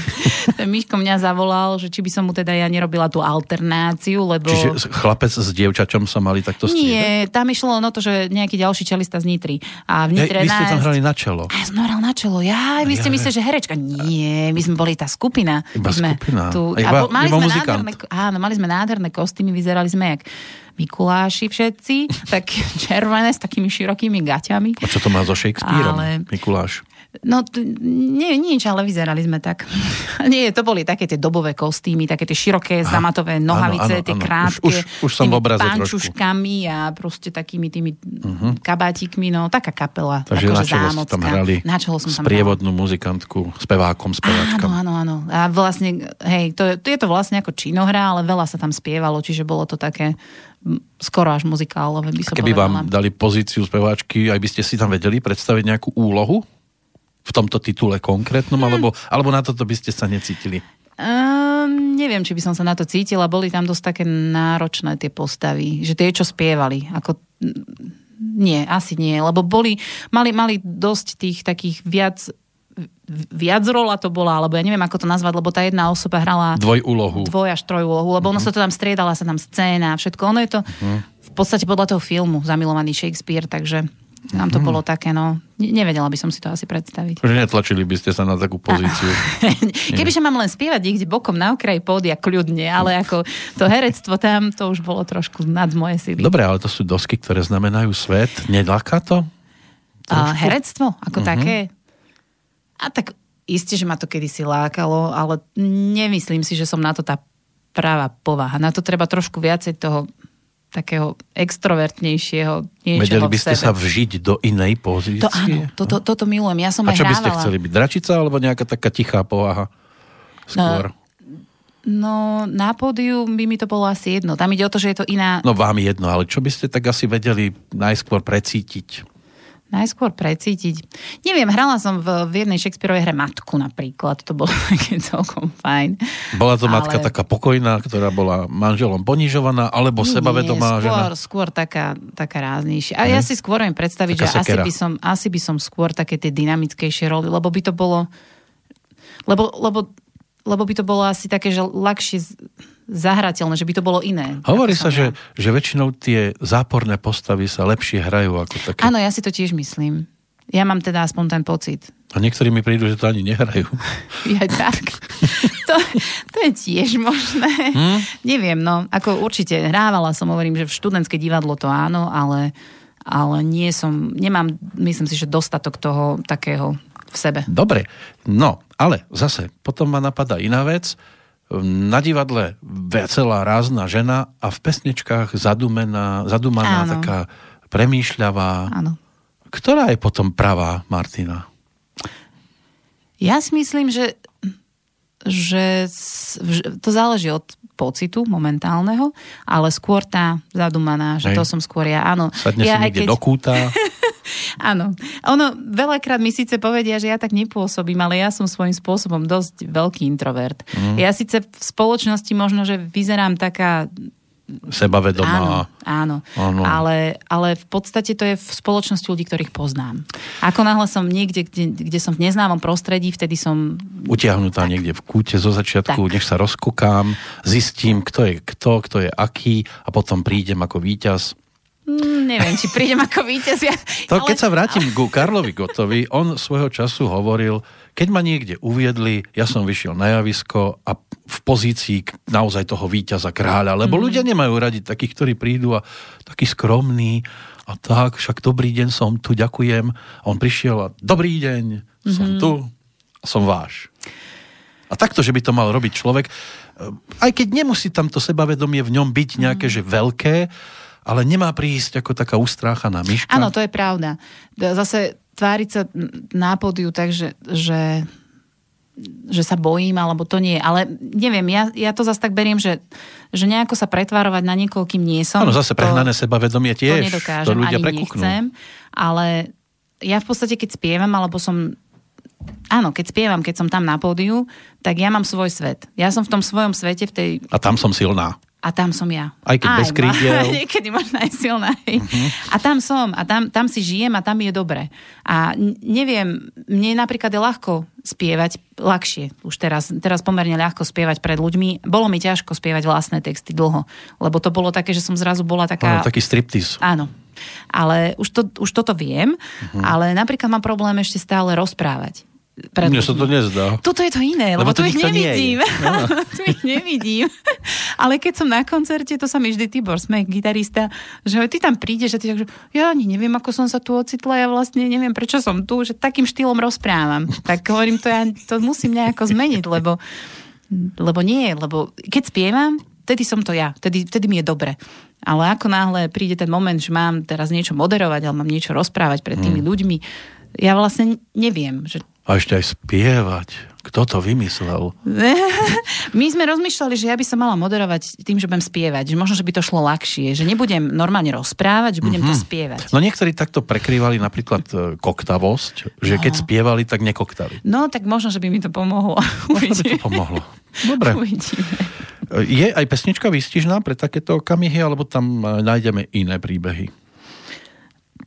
ten Miško mňa zavolal, že či by som mu teda ja nerobila tú alternáciu, lebo... Čiže chlapec s dievčačom sa mali takto striedať? Nie, tam išlo len o to, že nejaký ďalší čelista z Nitry. A v Nitre vy ste tam hrali na čelo. a ja som hral na čelo. Ja, vy ste Ja, mysleli, že herečka. Nie, my sme boli tá skupina. Iba my sme skupina. Tu, iba- a bo- mali iba sme muzikant. nádherné, áno, mali sme nádherné kostýmy, vyzerali sme jak Mikuláši všetci, tak červené s takými širokými gaťami. A čo to má so Shakespeareom, Ale- Mikuláš? No, t- nie, nič, ale vyzerali sme tak. nie, to boli také tie dobové kostýmy, také tie široké zamatové nohavice, áno, tie áno. krátke. Už- už- už som v obraze pančuškami a proste takými tými uh-huh. kabátikmi, no taká kapela. Takže akože na čelo tam hrali Na čelo som tam sprievodnú muzikantku, spevákom, speváčkom. Áno, áno, áno. A vlastne, hej, to, je- to je to vlastne ako činohra, ale veľa sa tam spievalo, čiže bolo to také skoro až muzikálové, by som Keby povedala. vám dali pozíciu speváčky, aj by ste si tam vedeli predstaviť nejakú úlohu? V tomto titule konkrétnom, Hm. alebo, alebo na toto by ste sa necítili? Um, neviem, či by som sa na to cítila. Boli tam dosť také náročné tie postavy. Že tie, čo spievali. Ako... Nie, asi nie. Lebo boli, mali, mali dosť tých takých viac viac rola to bola, alebo ja neviem, ako to nazvať, lebo tá jedna osoba hrala Dvoj úlohu. dvoj až troj úlohu, lebo ono sa to tam striedala, sa tam scéna a všetko. Ono je to v podstate podľa toho filmu Zamilovaný Shakespeare, takže nám to bolo také, no, ne- nevedela by som si to asi predstaviť. Že netlačili by ste sa na takú pozíciu. Kebyže mám len spievať niekde bokom na okraji pódia kľudne, ale ako to herectvo tam, to už bolo trošku nad moje sily. Dobre, ale to sú dosky, ktoré znamenajú svet. Neláka to? A herectvo ako také? A tak isté, že ma to kedysi lákalo, ale nemyslím si, že som na to tá práva povaha. Na to treba trošku viacej toho takého extrovertnejšieho niečoho Vedeli by ste sa vžiť do inej pozície? To áno, toto, toto milujem. Ja som A čo by ste hrávala. chceli byť? Dračica alebo nejaká taká tichá povaha? Skôr. No, na pódiu by mi to bolo asi jedno. Tam ide o to, že je to iná... No vám jedno, ale čo by ste tak asi vedeli najskôr precítiť? Najskôr precítiť. Neviem, hrala som v, v jednej Shakespeareovej hre matku napríklad. To bolo také celkom fajn. Bola to matka Ale- taká pokojná, ktorá bola manželom ponižovaná, alebo sebavedomá Nie, skôr, žena? skôr taká, taká ráznejšia. A ja si skôr viem predstaviť, Taká že asi by, som, asi by som skôr také tie dynamickejšie roly, lebo by to bolo lebo, lebo, lebo by to bolo asi také, že ľahšie zahrateľné, že by to bolo iné. Hovorí sa, že, že väčšinou tie záporné postavy sa lepšie hrajú ako také. Áno, ja si to tiež myslím. Ja mám teda aspoň ten pocit. A niektorí mi prídu, že to ani nehrajú. Ja tak. To, to je tiež možné. Hm? Neviem, no. Ako určite hrávala som, hovorím, že v študentské divadlo to áno, ale, ale nie som, nemám, myslím si, že dostatok toho takého v sebe. Dobre, no, ale zase, potom ma napadá iná vec. Na divadle veselá, rázna žena a v pesničkách zadumená, zadumaná, Áno. taká premýšľavá. Áno. Ktorá je potom pravá, Martina? Ja si myslím, že, že to záleží od pocitu momentálneho, ale skôr tá zadumaná, že Hej. to som skôr ja, áno. Sadne ja si niekde do kúta. Áno. Ono veľakrát mi síce povedia, že ja tak nepôsobím, ale ja som svojím spôsobom dosť veľký introvert. Mm. Ja síce v spoločnosti možno, že vyzerám taká... Sebavedomá. Áno, áno. Áno. Ale, ale v podstate to je v spoločnosti ľudí, ktorých poznám. Ako náhle som niekde, kde, kde som v neznámom prostredí, vtedy som... utiahnutá niekde v kúte zo začiatku, Tak. nech sa rozkúkam, zistím, kto je kto, kto je aký a potom prídem ako víťaz. Mm, neviem, či prídem ako víťaz. Ja, To, keď sa vrátim ku Karlovi Gotovi, on svojho času hovoril, keď ma niekde uviedli, ja som vyšiel na javisko a v pozícii naozaj toho víťaza kráľa, lebo ľudia nemajú radi takých, ktorí prídu a taký skromný a tak, však dobrý deň, som tu, ďakujem. A on prišiel a dobrý deň, som tu, a som váš. A takto, že by to mal robiť človek, eh, aj keď nemusí tam to sebavedomie v ňom byť nejaké, že veľké, ale nemá prísť ako taká ustráchaná myška. Áno, to je pravda. Zase tváriť sa na pódiu tak, že, že, že sa bojím, alebo to nie. Ale neviem, ja, ja to zase tak beriem, že, že nejako sa pretvárovať na niekoho, kým nie som. Áno, zase prehnané to, sebavedomie to tiež. nedokážem, to ľudia ani prekúknú. nechcem. Ale ja v podstate, keď spievam, alebo som Áno, keď spievam, keď som tam na pódiu, tak ja mám svoj svet. Ja som v tom svojom svete, v tej A tam som silná. A tam som ja. Aj keď bez krídiel. Niekedy možno aj silná. Uh-huh. A tam som. A tam, tam si žijem a tam je dobre. A neviem, mne napríklad je ľahko spievať, ľahšie už teraz, teraz pomerne ľahko spievať pred ľuďmi. Bolo mi ťažko spievať vlastné texty dlho, lebo to bolo také, že som zrazu bola taká... Áno, taký striptiz. Áno. Ale už, to, už toto viem, Mhm. ale napríklad mám problém ešte stále rozprávať. Pred Mne sa to nezdá. Toto je to iné, Lebo lebo, tu ich nevidím. Áno. tu ich nevidím. Ale keď som na koncerte, to sa mi vždy Tibor Smek, gitarista, že ty tam prídeš a ty tak, že ja ani neviem, ako som sa tu ocitla, ja vlastne neviem, prečo som tu, že takým štýlom rozprávam. Tak hovorím, to ja to musím nejako zmeniť, lebo, lebo nie, lebo keď spievam, vtedy som to ja, vtedy, vtedy mi je dobre. Ale ako náhle príde ten moment, že mám teraz niečo moderovať, alebo mám niečo rozprávať pred tými Mm. ľuďmi, ja vlastne neviem, že A ešte aj spievať. Kto to vymyslel? My sme rozmýšľali, že ja by som mala moderovať tým, že budem spievať. Že možno, že by to šlo ľahšie. Že nebudem normálne rozprávať, že budem to spievať. No niektorí takto prekrývali napríklad e, koktavosť, že keď spievali, tak nekoktali. No, tak možno, že by mi to pomohlo. Možno by to pomohlo. Dobre. Uvidíme. E, Je aj pesnička výstižná pre takéto okamihy, alebo tam e, nájdeme iné príbehy?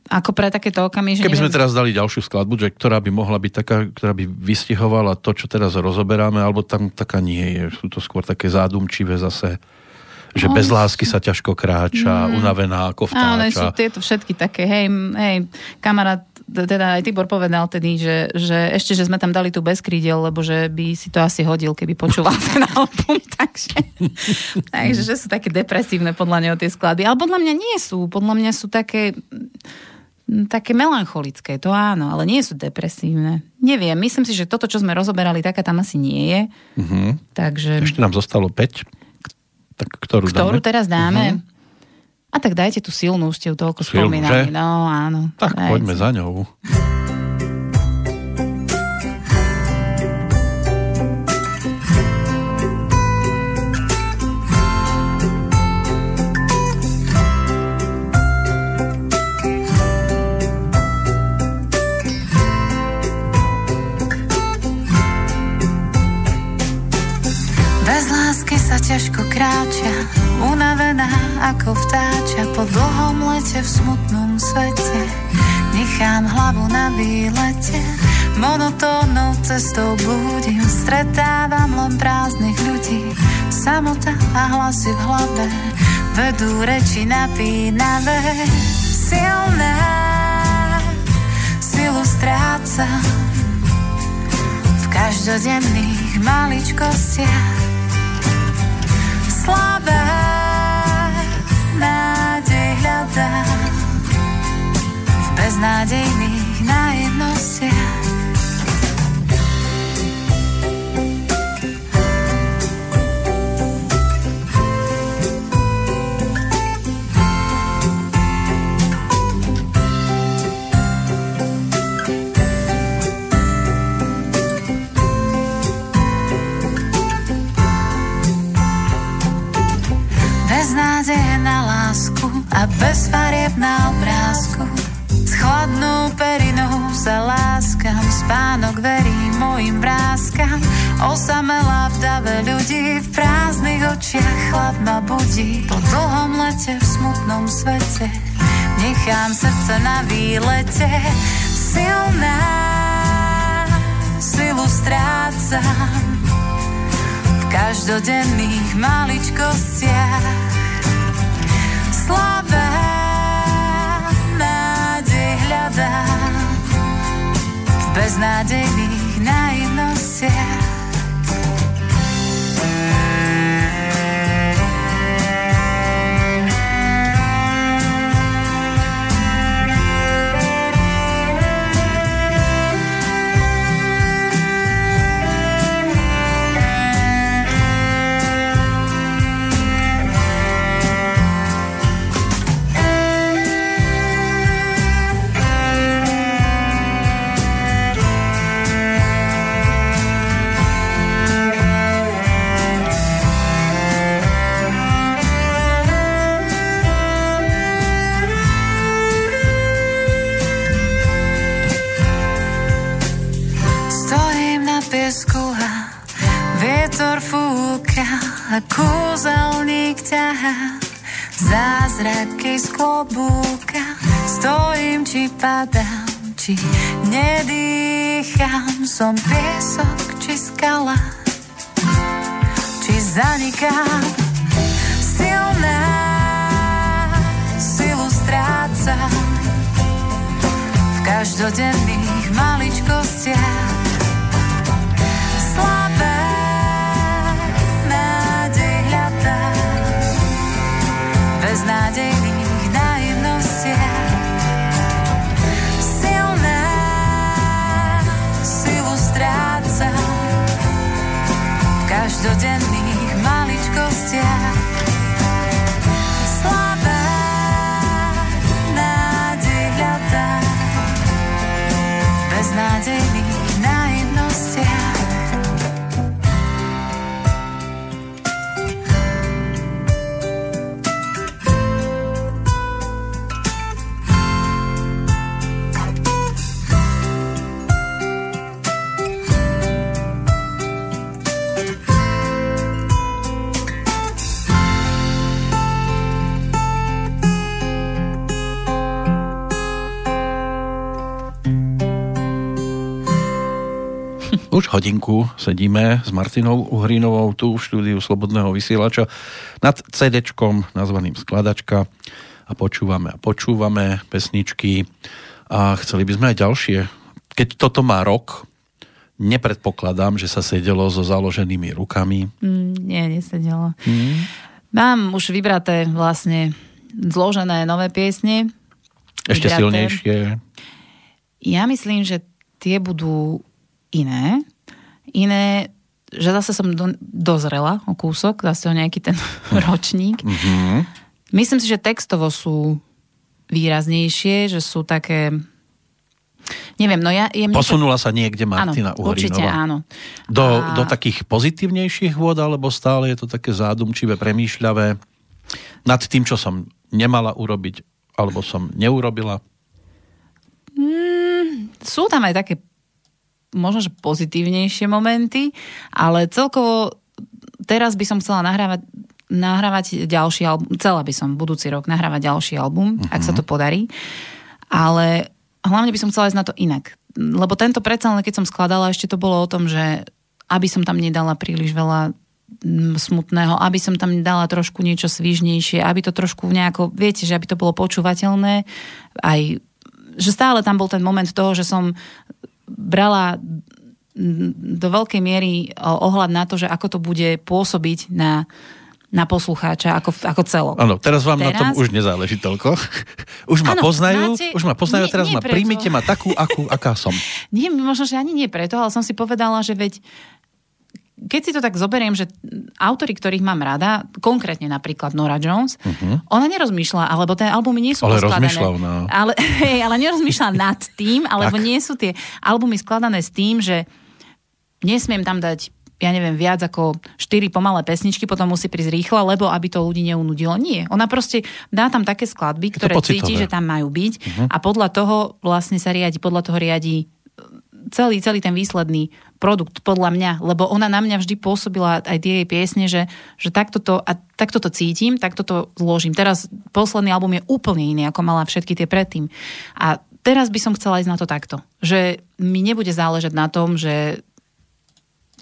Ako pre takéto okamy, že Keby sme neviem, teraz dali ďalšiu skladbu, že ktorá by mohla byť taká, ktorá by vystihovala to, čo teraz rozoberáme, alebo tam taká nie je. Sú to skôr také zádumčivé zase. Že bez lásky sa ťažko kráča, mm. unavená ako vtáča. Áno, sú tieto všetky také, hej, hej, kamarát teda aj Tibor povedal tedy, že, že ešte, že sme tam dali tu bez krídel, lebo že by si to asi hodil, keby počúval ten album, takže, takže že sú také depresívne podľa neho tie skladby. Ale podľa mňa nie sú, podľa mňa sú také také melancholické, to áno, ale nie sú depresívne. Neviem, myslím si, že toto, čo sme rozoberali, taká tam asi nie je. Uh-huh. Takže... Ešte nám zostalo 5. Tak ktorú, ktorú dáme? teraz dáme? Uh-huh. A tak dajte tú silnú, ste ju toľko spomínali. No, áno. Tak dajte. poďme za ňou. Ťažko kráča, unavená ako vtáča po dlhom lete v smutnom svete. Nechám hlavu na výlete, monotónnou cestou blúdim, stretávam len prázdnych ľudí. Samota a hlasy v hlave vedú reči napínavé. Silná silu strácam v každodenných maličkostiach slabé nádej hľadám v beznádejných naivnostiach. Ľudí, v prázdnych očiach chlad ma budí. Po dlhom lete v smutnom svete nechám srdce na výlete. Silná silu strácam v každodenných maličkostiach slabé nádej hľadám v beznádejných naivnostiach. Stojím, či padám, či nedýcham, som piesok, či skala, či zanikám. Silná silu strácam v každodenných maličkostiach. V hodinku sedíme s Martinou Uhrinovou tu v štúdiu Slobodného vysielača nad cd nazvaným Skladačka a počúvame a počúvame pesničky a chceli by sme aj ďalšie. Keď toto má rok, nepredpokladám, že sa sedelo so založenými rukami. Mm, nie, nesedelo. Mm. Mám už vybraté vlastne zložené nové piesne. Ešte vybraté. silnejšie. Ja myslím, že tie budú iné. Iné, že zase som do, dozrela o kúsok, zase o nejaký ten ročník. Mm-hmm. Myslím si, že textovo sú výraznejšie, že sú také... Neviem, no ja... Je Posunula sa niekde Martina áno, Určite áno. Do, a... do takých pozitívnejších vôd, alebo stále je to také zádumčivé, premýšľavé nad tým, čo som nemala urobiť, alebo som neurobila? Mm, sú tam aj také možno, že pozitívnejšie momenty, ale celkovo teraz by som chcela nahrávať nahrávať ďalší album, chcela by som budúci rok nahrávať ďalší album, uh-huh. ak sa to podarí. Ale hlavne by som chcela ísť na to inak. Lebo tento predsa, len keď som skladala, ešte to bolo o tom, že aby som tam nedala príliš veľa smutného, aby som tam dala trošku niečo svižnejšie, aby to trošku nejako, viete, že aby to bolo počúvateľné, aj že stále tam bol ten moment toho, že som brala do veľkej miery ohľad na to, že ako to bude pôsobiť na, na poslucháča ako, ako celo. Áno, teraz vám teraz... na tom už nezáleží toľko. Už ma ano, poznajú, máte... už ma poznajú, nie, teraz nie ma preto. príjmite ma takú, akú, aká som. Nie, možno, že ani nie preto, ale som si povedala, že veď keď si to tak zoberiem, že autory, ktorých mám rada, konkrétne napríklad Nora Jones, uh-huh. ona nerozmýšľa, alebo tie albumy nie sú ale poskladané. No. Ale, hej, ale nerozmýšľa nad tým, alebo tak. nie sú tie albumy skladané s tým, že nesmiem tam dať ja neviem, viac ako 4 pomalé pesničky, potom musí prísť rýchlo, lebo aby to ľudí neunudilo. Nie. Ona proste dá tam také skladby, ktoré cíti, že tam majú byť uh-huh. a podľa toho vlastne sa riadi, podľa toho riadi celý, celý ten výsledný produkt, podľa mňa, lebo ona na mňa vždy pôsobila aj tie jej piesne, že, že takto, to, a takto to cítim, takto to zložím. Teraz posledný album je úplne iný, ako mala všetky tie predtým. A teraz by som chcela ísť na to takto, že mi nebude záležať na tom, že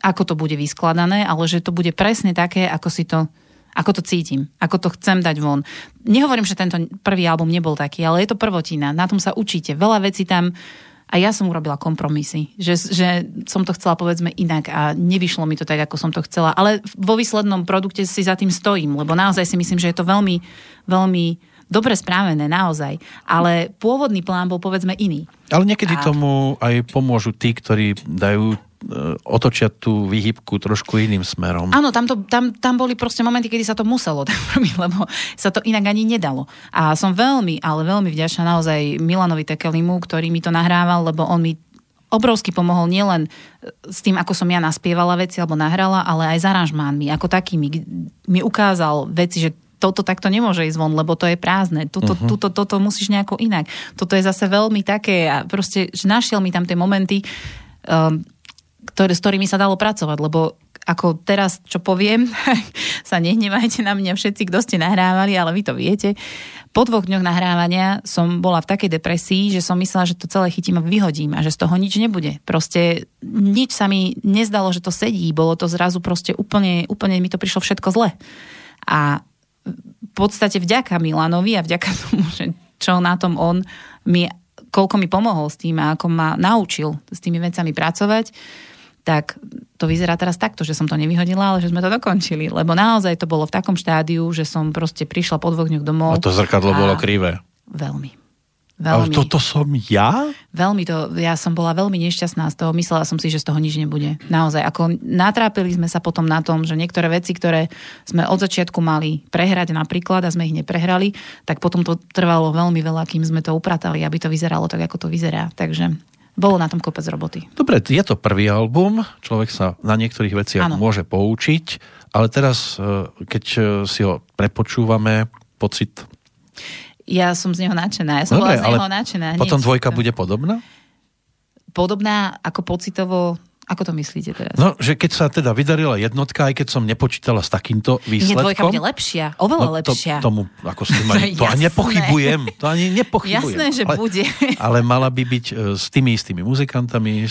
ako to bude vyskladané, ale že to bude presne také, ako si to ako to cítim, ako to chcem dať von. Nehovorím, že tento prvý album nebol taký, ale je to prvotina, na tom sa učíte. Veľa vecí tam a ja som urobila kompromisy, že, že som to chcela povedzme inak a nevyšlo mi to tak, ako som to chcela. Ale vo výslednom produkte si za tým stojím, lebo naozaj si myslím, že je to veľmi, veľmi dobre správené, naozaj. Ale pôvodný plán bol povedzme iný. Ale niekedy a... tomu aj pomôžu tí, ktorí dajú otočia tú výhybku trošku iným smerom. Áno, tam, to, tam, tam boli proste momenty, kedy sa to muselo robiť, lebo sa to inak ani nedalo. A som veľmi, ale veľmi vďačná naozaj Milanovi Tekelimu, ktorý mi to nahrával, lebo on mi obrovsky pomohol nielen s tým, ako som ja naspievala veci alebo nahrala, ale aj s aranžmánmi, ako takými. Mi ukázal veci, že toto takto nemôže ísť von, lebo to je prázdne. Tuto, uh-huh. tuto, toto musíš nejako inak. Toto je zase veľmi také a proste, že našiel mi tam tie momenty, um, ktoré, s ktorými sa dalo pracovať, lebo ako teraz, čo poviem, sa nehnevajte na mňa všetci, kto ste nahrávali, ale vy to viete. Po dvoch dňoch nahrávania som bola v takej depresii, že som myslela, že to celé chytím a vyhodím a že z toho nič nebude. Proste nič sa mi nezdalo, že to sedí. Bolo to zrazu proste úplne, úplne mi to prišlo všetko zle. A v podstate vďaka Milanovi a vďaka tomu, že čo na tom on mi, koľko mi pomohol s tým a ako ma naučil s tými vecami pracovať, tak to vyzerá teraz takto, že som to nevyhodila, ale že sme to dokončili. Lebo naozaj to bolo v takom štádiu, že som proste prišla po dvoch dňoch domov. A to zrkadlo a... bolo krivé. Veľmi. Veľmi. Ale toto som ja? Veľmi to, ja som bola veľmi nešťastná z toho, myslela som si, že z toho nič nebude. Naozaj, ako natrápili sme sa potom na tom, že niektoré veci, ktoré sme od začiatku mali prehrať napríklad a sme ich neprehrali, tak potom to trvalo veľmi veľa, kým sme to upratali, aby to vyzeralo tak, ako to vyzerá. Takže bolo na tom kopec roboty. Dobre, je to prvý album, človek sa na niektorých veciach ano. môže poučiť, ale teraz, e, keď e, si ho prepočúvame, pocit... Ja som z neho nadšená, ja som Dobre, bola z neho nadšená. Potom dvojka bude podobná? Podobná ako pocitovo ako to myslíte teraz? No, že keď sa teda vydarila jednotka, aj keď som nepočítala s takýmto výsledkom... Nie, dvojka bude lepšia, oveľa no, lepšia. To, tomu, ako ste mali, to ani nepochybujem. To ani nepochybujem. Jasné, že ale, bude. ale mala by byť e, s tými istými muzikantami,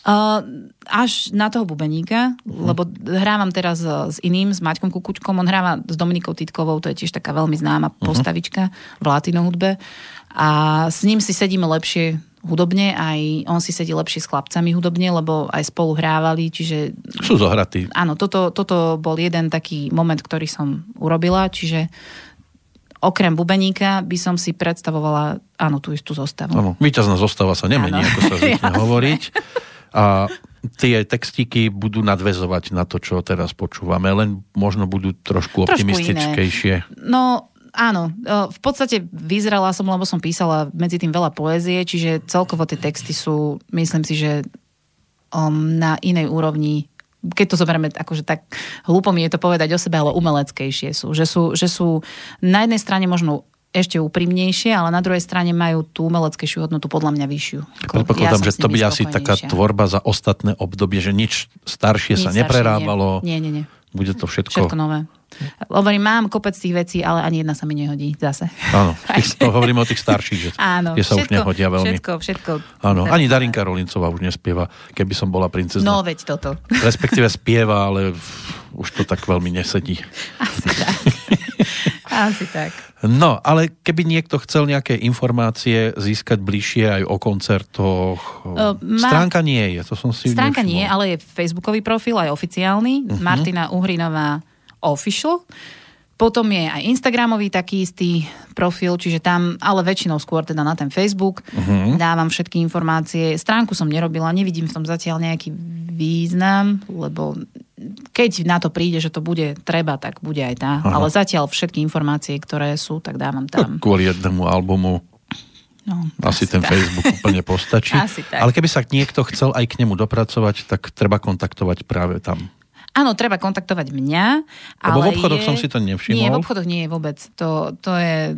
Uh, až na toho bubeníka, uh-huh. lebo hrávam teraz s iným, s Maťkom Kukučkom, on hráva s Dominikou Titkovou, to je tiež taká veľmi známa uh-huh. postavička v latino hudbe a s ním si sedíme lepšie hudobne, aj on si sedí lepšie s chlapcami hudobne, lebo aj spolu hrávali, čiže... Sú zohratí. Áno, toto, toto bol jeden taký moment, ktorý som urobila, čiže okrem bubeníka by som si predstavovala, áno, tú istú zostavu. Áno, víťazná zostava sa nemení, ano. ako sa zvykne hovoriť. A tie textíky budú nadvezovať na to, čo teraz počúvame, len možno budú trošku, trošku optimistickejšie. Iné. No, áno. V podstate vyzerala som, lebo som písala medzi tým veľa poézie, čiže celkovo tie texty sú, myslím si, že um, na inej úrovni keď to zoberieme akože tak hlúpo mi je to povedať o sebe, ale umeleckejšie sú. Že sú, že sú na jednej strane možno ešte úprimnejšie, ale na druhej strane majú tú umeleckejšiu hodnotu podľa mňa vyššiu. Predpokladám, ja že to by asi taká tvorba za ostatné obdobie, že nič staršie nič sa neprerábalo. Nie, nie, nie. Bude to všetko... Všetko nové. Hovorím, mám kopec tých vecí, ale ani jedna sa mi nehodí zase. Áno, to hovoríme o tých starších, že Áno, tie sa všetko, už nehodia veľmi. Všetko, všetko. Áno, ani Darinka Rolincová už nespieva, keby som bola princezna. No, veď toto. Respektíve spieva, ale už to tak veľmi nesedí. Asi tak. Asi tak. No, ale keby niekto chcel nejaké informácie získať bližšie aj o koncertoch, uh, má... stránka nie je, to som si Stránka nevšimol. nie, ale je facebookový profil, aj oficiálny, uh-huh. Martina Uhrinová official. Potom je aj Instagramový taký istý profil, čiže tam, ale väčšinou skôr teda na ten Facebook uh-huh. dávam všetky informácie. Stránku som nerobila, nevidím v tom zatiaľ nejaký význam, lebo keď na to príde, že to bude treba, tak bude aj tá. Aha. Ale zatiaľ všetky informácie, ktoré sú, tak dávam tam. Kvôli jednému albumu No, asi, asi ten tak. Facebook úplne postačí. Asi tak. Ale keby sa niekto chcel aj k nemu dopracovať, tak treba kontaktovať práve tam. Áno, treba kontaktovať mňa. Lebo ale v obchodoch je... som si to nevšimol. Nie, v obchodoch nie je vôbec. To, to je...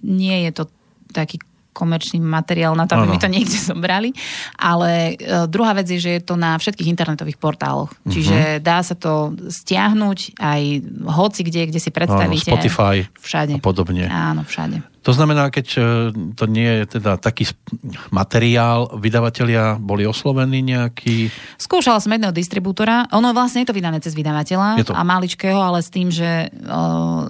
Nie je to taký komerčný materiál na to, aby mi to niekde zobrali. Ale uh, druhá vec je, že je to na všetkých internetových portáloch. Uh-huh. Čiže dá sa to stiahnuť aj hoci kde, kde si predstavíte. Áno, Spotify všade. a podobne. Áno, všade. To znamená, keď e, to nie je teda taký materiál, vydavatelia boli oslovení nejaký? Skúšala som jedného distribútora. Ono vlastne je to vydané cez vydavateľa to... a maličkého, ale s tým, že uh,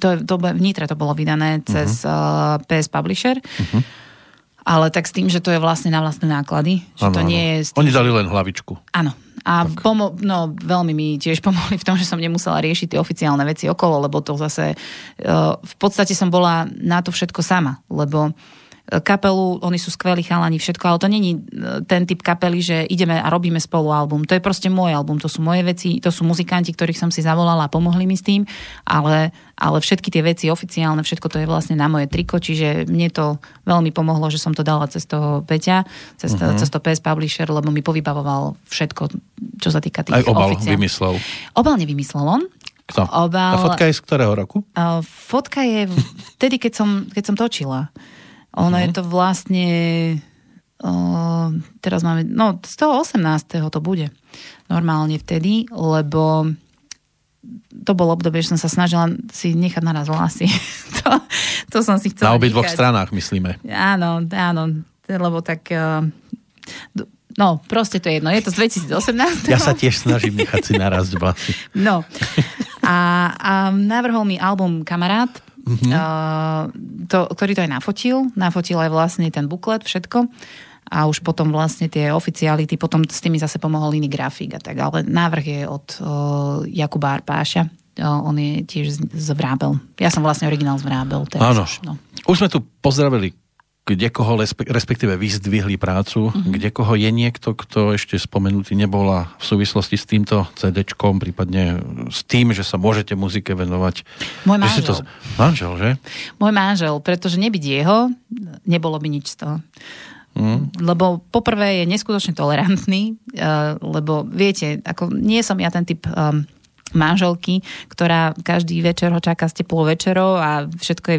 to, to, v Nitre to bolo vydané cez uh-huh. uh, PS Publisher. Uh-huh. Ale tak s tým, že to je vlastne na vlastné náklady. Že ano, to nie je tým, Oni dali len hlavičku. Áno, a pomo- no, veľmi mi tiež pomohli v tom, že som nemusela riešiť tie oficiálne veci okolo, lebo to zase uh, v podstate som bola na to všetko sama, lebo kapelu, oni sú skvelí chalani, všetko, ale to není e, ten typ kapely, že ideme a robíme spolu album. To je proste môj album, to sú moje veci, to sú muzikanti, ktorých som si zavolala a pomohli mi s tým, ale, ale všetky tie veci oficiálne, všetko to je vlastne na moje triko, čiže mne to veľmi pomohlo, že som to dala cez toho Peťa, cez, uh-huh. cez to PS Publisher, lebo mi povybavoval všetko, čo sa týka tých Aj obal oficiál. vymyslel. Obal nevymyslel on, kto? Obal... A fotka je z ktorého roku? Uh, fotka je vtedy, keď som, keď som točila. Ono uh-huh. je to vlastne... Uh, teraz máme... No, z toho 18. to bude. Normálne vtedy, lebo to bolo obdobie, že som sa snažila si nechať naraz vlasy. to, to som si chcela Na obi dvoch stranách, myslíme. Áno, áno, lebo tak... Uh, No, proste to je jedno. Je to z 2018. Ja sa tiež snažím nechať si naraz vlasy. No. A, a navrhol mi album Kamarát, mm-hmm. uh, to, ktorý to aj nafotil. Nafotil aj vlastne ten buklet, všetko. A už potom vlastne tie oficiality, potom s tými zase pomohol iný grafik a tak. Ale návrh je od uh, Jakuba Arpáša. Uh, on je tiež z, z Vrábel. Ja som vlastne originál z Vrábel. Áno. Už, no. už sme tu pozdravili kde koho respektíve vyzdvihli prácu, mm-hmm. kde koho je niekto, kto ešte spomenutý nebola v súvislosti s týmto cd prípadne s tým, že sa môžete muzike venovať. Môj manžel. To... Manžel, že? Môj manžel, pretože nebyť jeho, nebolo by nič z toho. Mm. Lebo poprvé je neskutočne tolerantný, uh, lebo viete, ako nie som ja ten typ um, manželky, ktorá každý večer ho čaká s teplou večerou a všetko je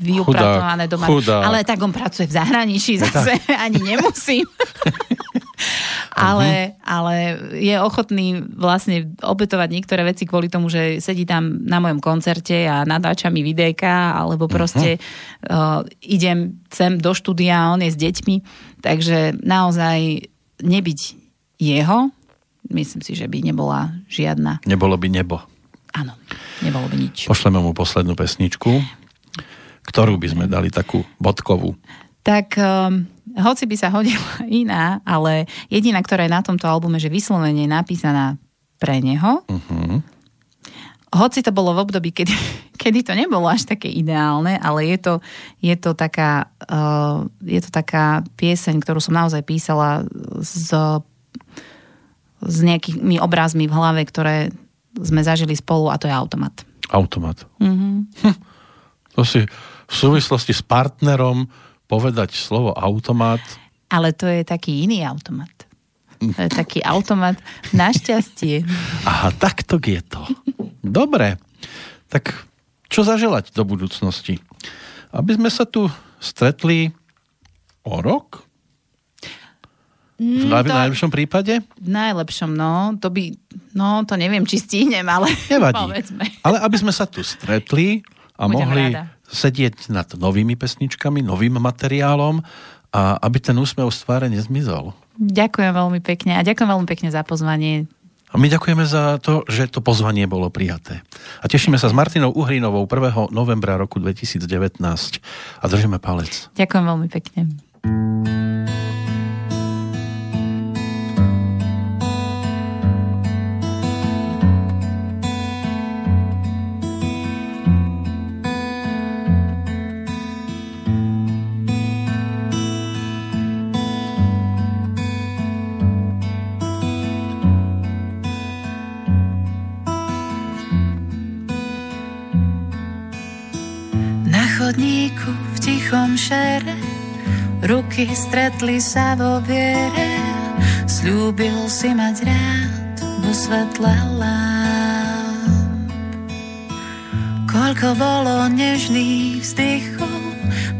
vyupratované doma. Chudák. Ale tak on pracuje v zahraničí, zase ani nemusím. ale, ale je ochotný vlastne obetovať niektoré veci kvôli tomu, že sedí tam na mojom koncerte a natáča mi videjka, alebo proste uh-huh. uh, idem sem do štúdia on je s deťmi. Takže naozaj nebyť jeho, myslím si, že by nebola žiadna. Nebolo by nebo. Áno, nebolo by nič. Pošleme mu poslednú pesničku, ktorú by sme dali takú bodkovú. Tak um, hoci by sa hodila iná, ale jediná, ktorá je na tomto albume, že vyslovene je napísaná pre neho. Uh-huh. Hoci to bolo v období, kedy, kedy to nebolo až také ideálne, ale je to, je to, taká, uh, je to taká pieseň, ktorú som naozaj písala s, s nejakými obrazmi v hlave, ktoré sme zažili spolu a to je automat. Automat. Uh-huh. Hm. To si v súvislosti s partnerom povedať slovo automat. Ale to je taký iný automat. To je taký automat našťastie. Aha, takto je to. Dobre. Tak čo zaželať do budúcnosti? Aby sme sa tu stretli o rok? V mm, najlepšom prípade? V najlepšom, no. To by, no, to neviem, či stihnem, ale Nevadí. povedzme. Ale aby sme sa tu stretli a Budem mohli rada sedieť nad novými pesničkami, novým materiálom a aby ten úsmev z tváre nezmizol. Ďakujem veľmi pekne a ďakujem veľmi pekne za pozvanie. A my ďakujeme za to, že to pozvanie bolo prijaté. A tešíme sa s Martinou Uhrinovou 1. novembra roku 2019 a držíme palec. Ďakujem veľmi pekne. Tichom šere Ruky stretli sa vo viere. Sľúbil si mať rád vo svetle lámp Koľko bolo nežných vzdychov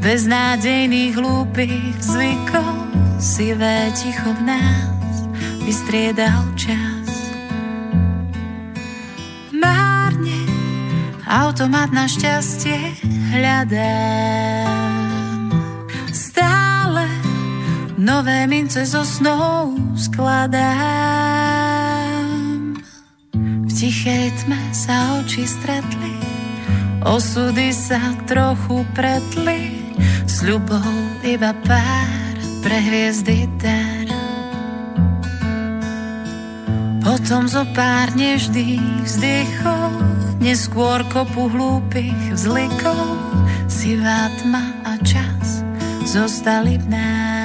Beznádejných hlúpých zvykov Sivé ticho v nás vystriedal čas. Márne automat na šťastie hľadám. Nové mince zo snou skladám. V tichej tme sa oči stretli, osudy sa trochu pretli, s ľubou iba pár pre hviezdy dar. Potom zo pár nežných vzdychov, neskôr kopu hlúpych vzlikov, Sivá tma a čas zostali v nás.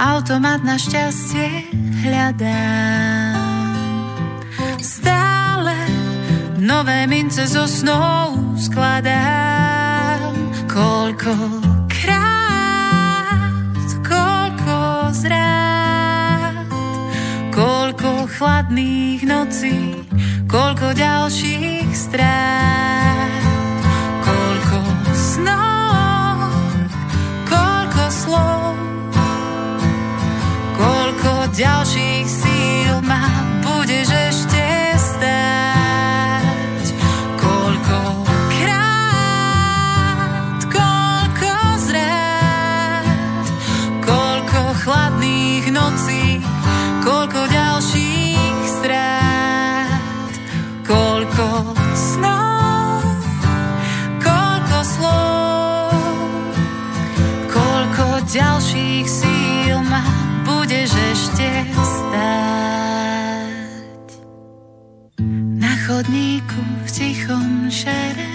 Automat na šťastie hľadám. Stále nové mince zo snou skladám. Koľko krát, koľko zrát, koľko chladných nocí koľko ďalších strát, koľko snov, koľko slov, koľko ďalších chodníku v tichom šere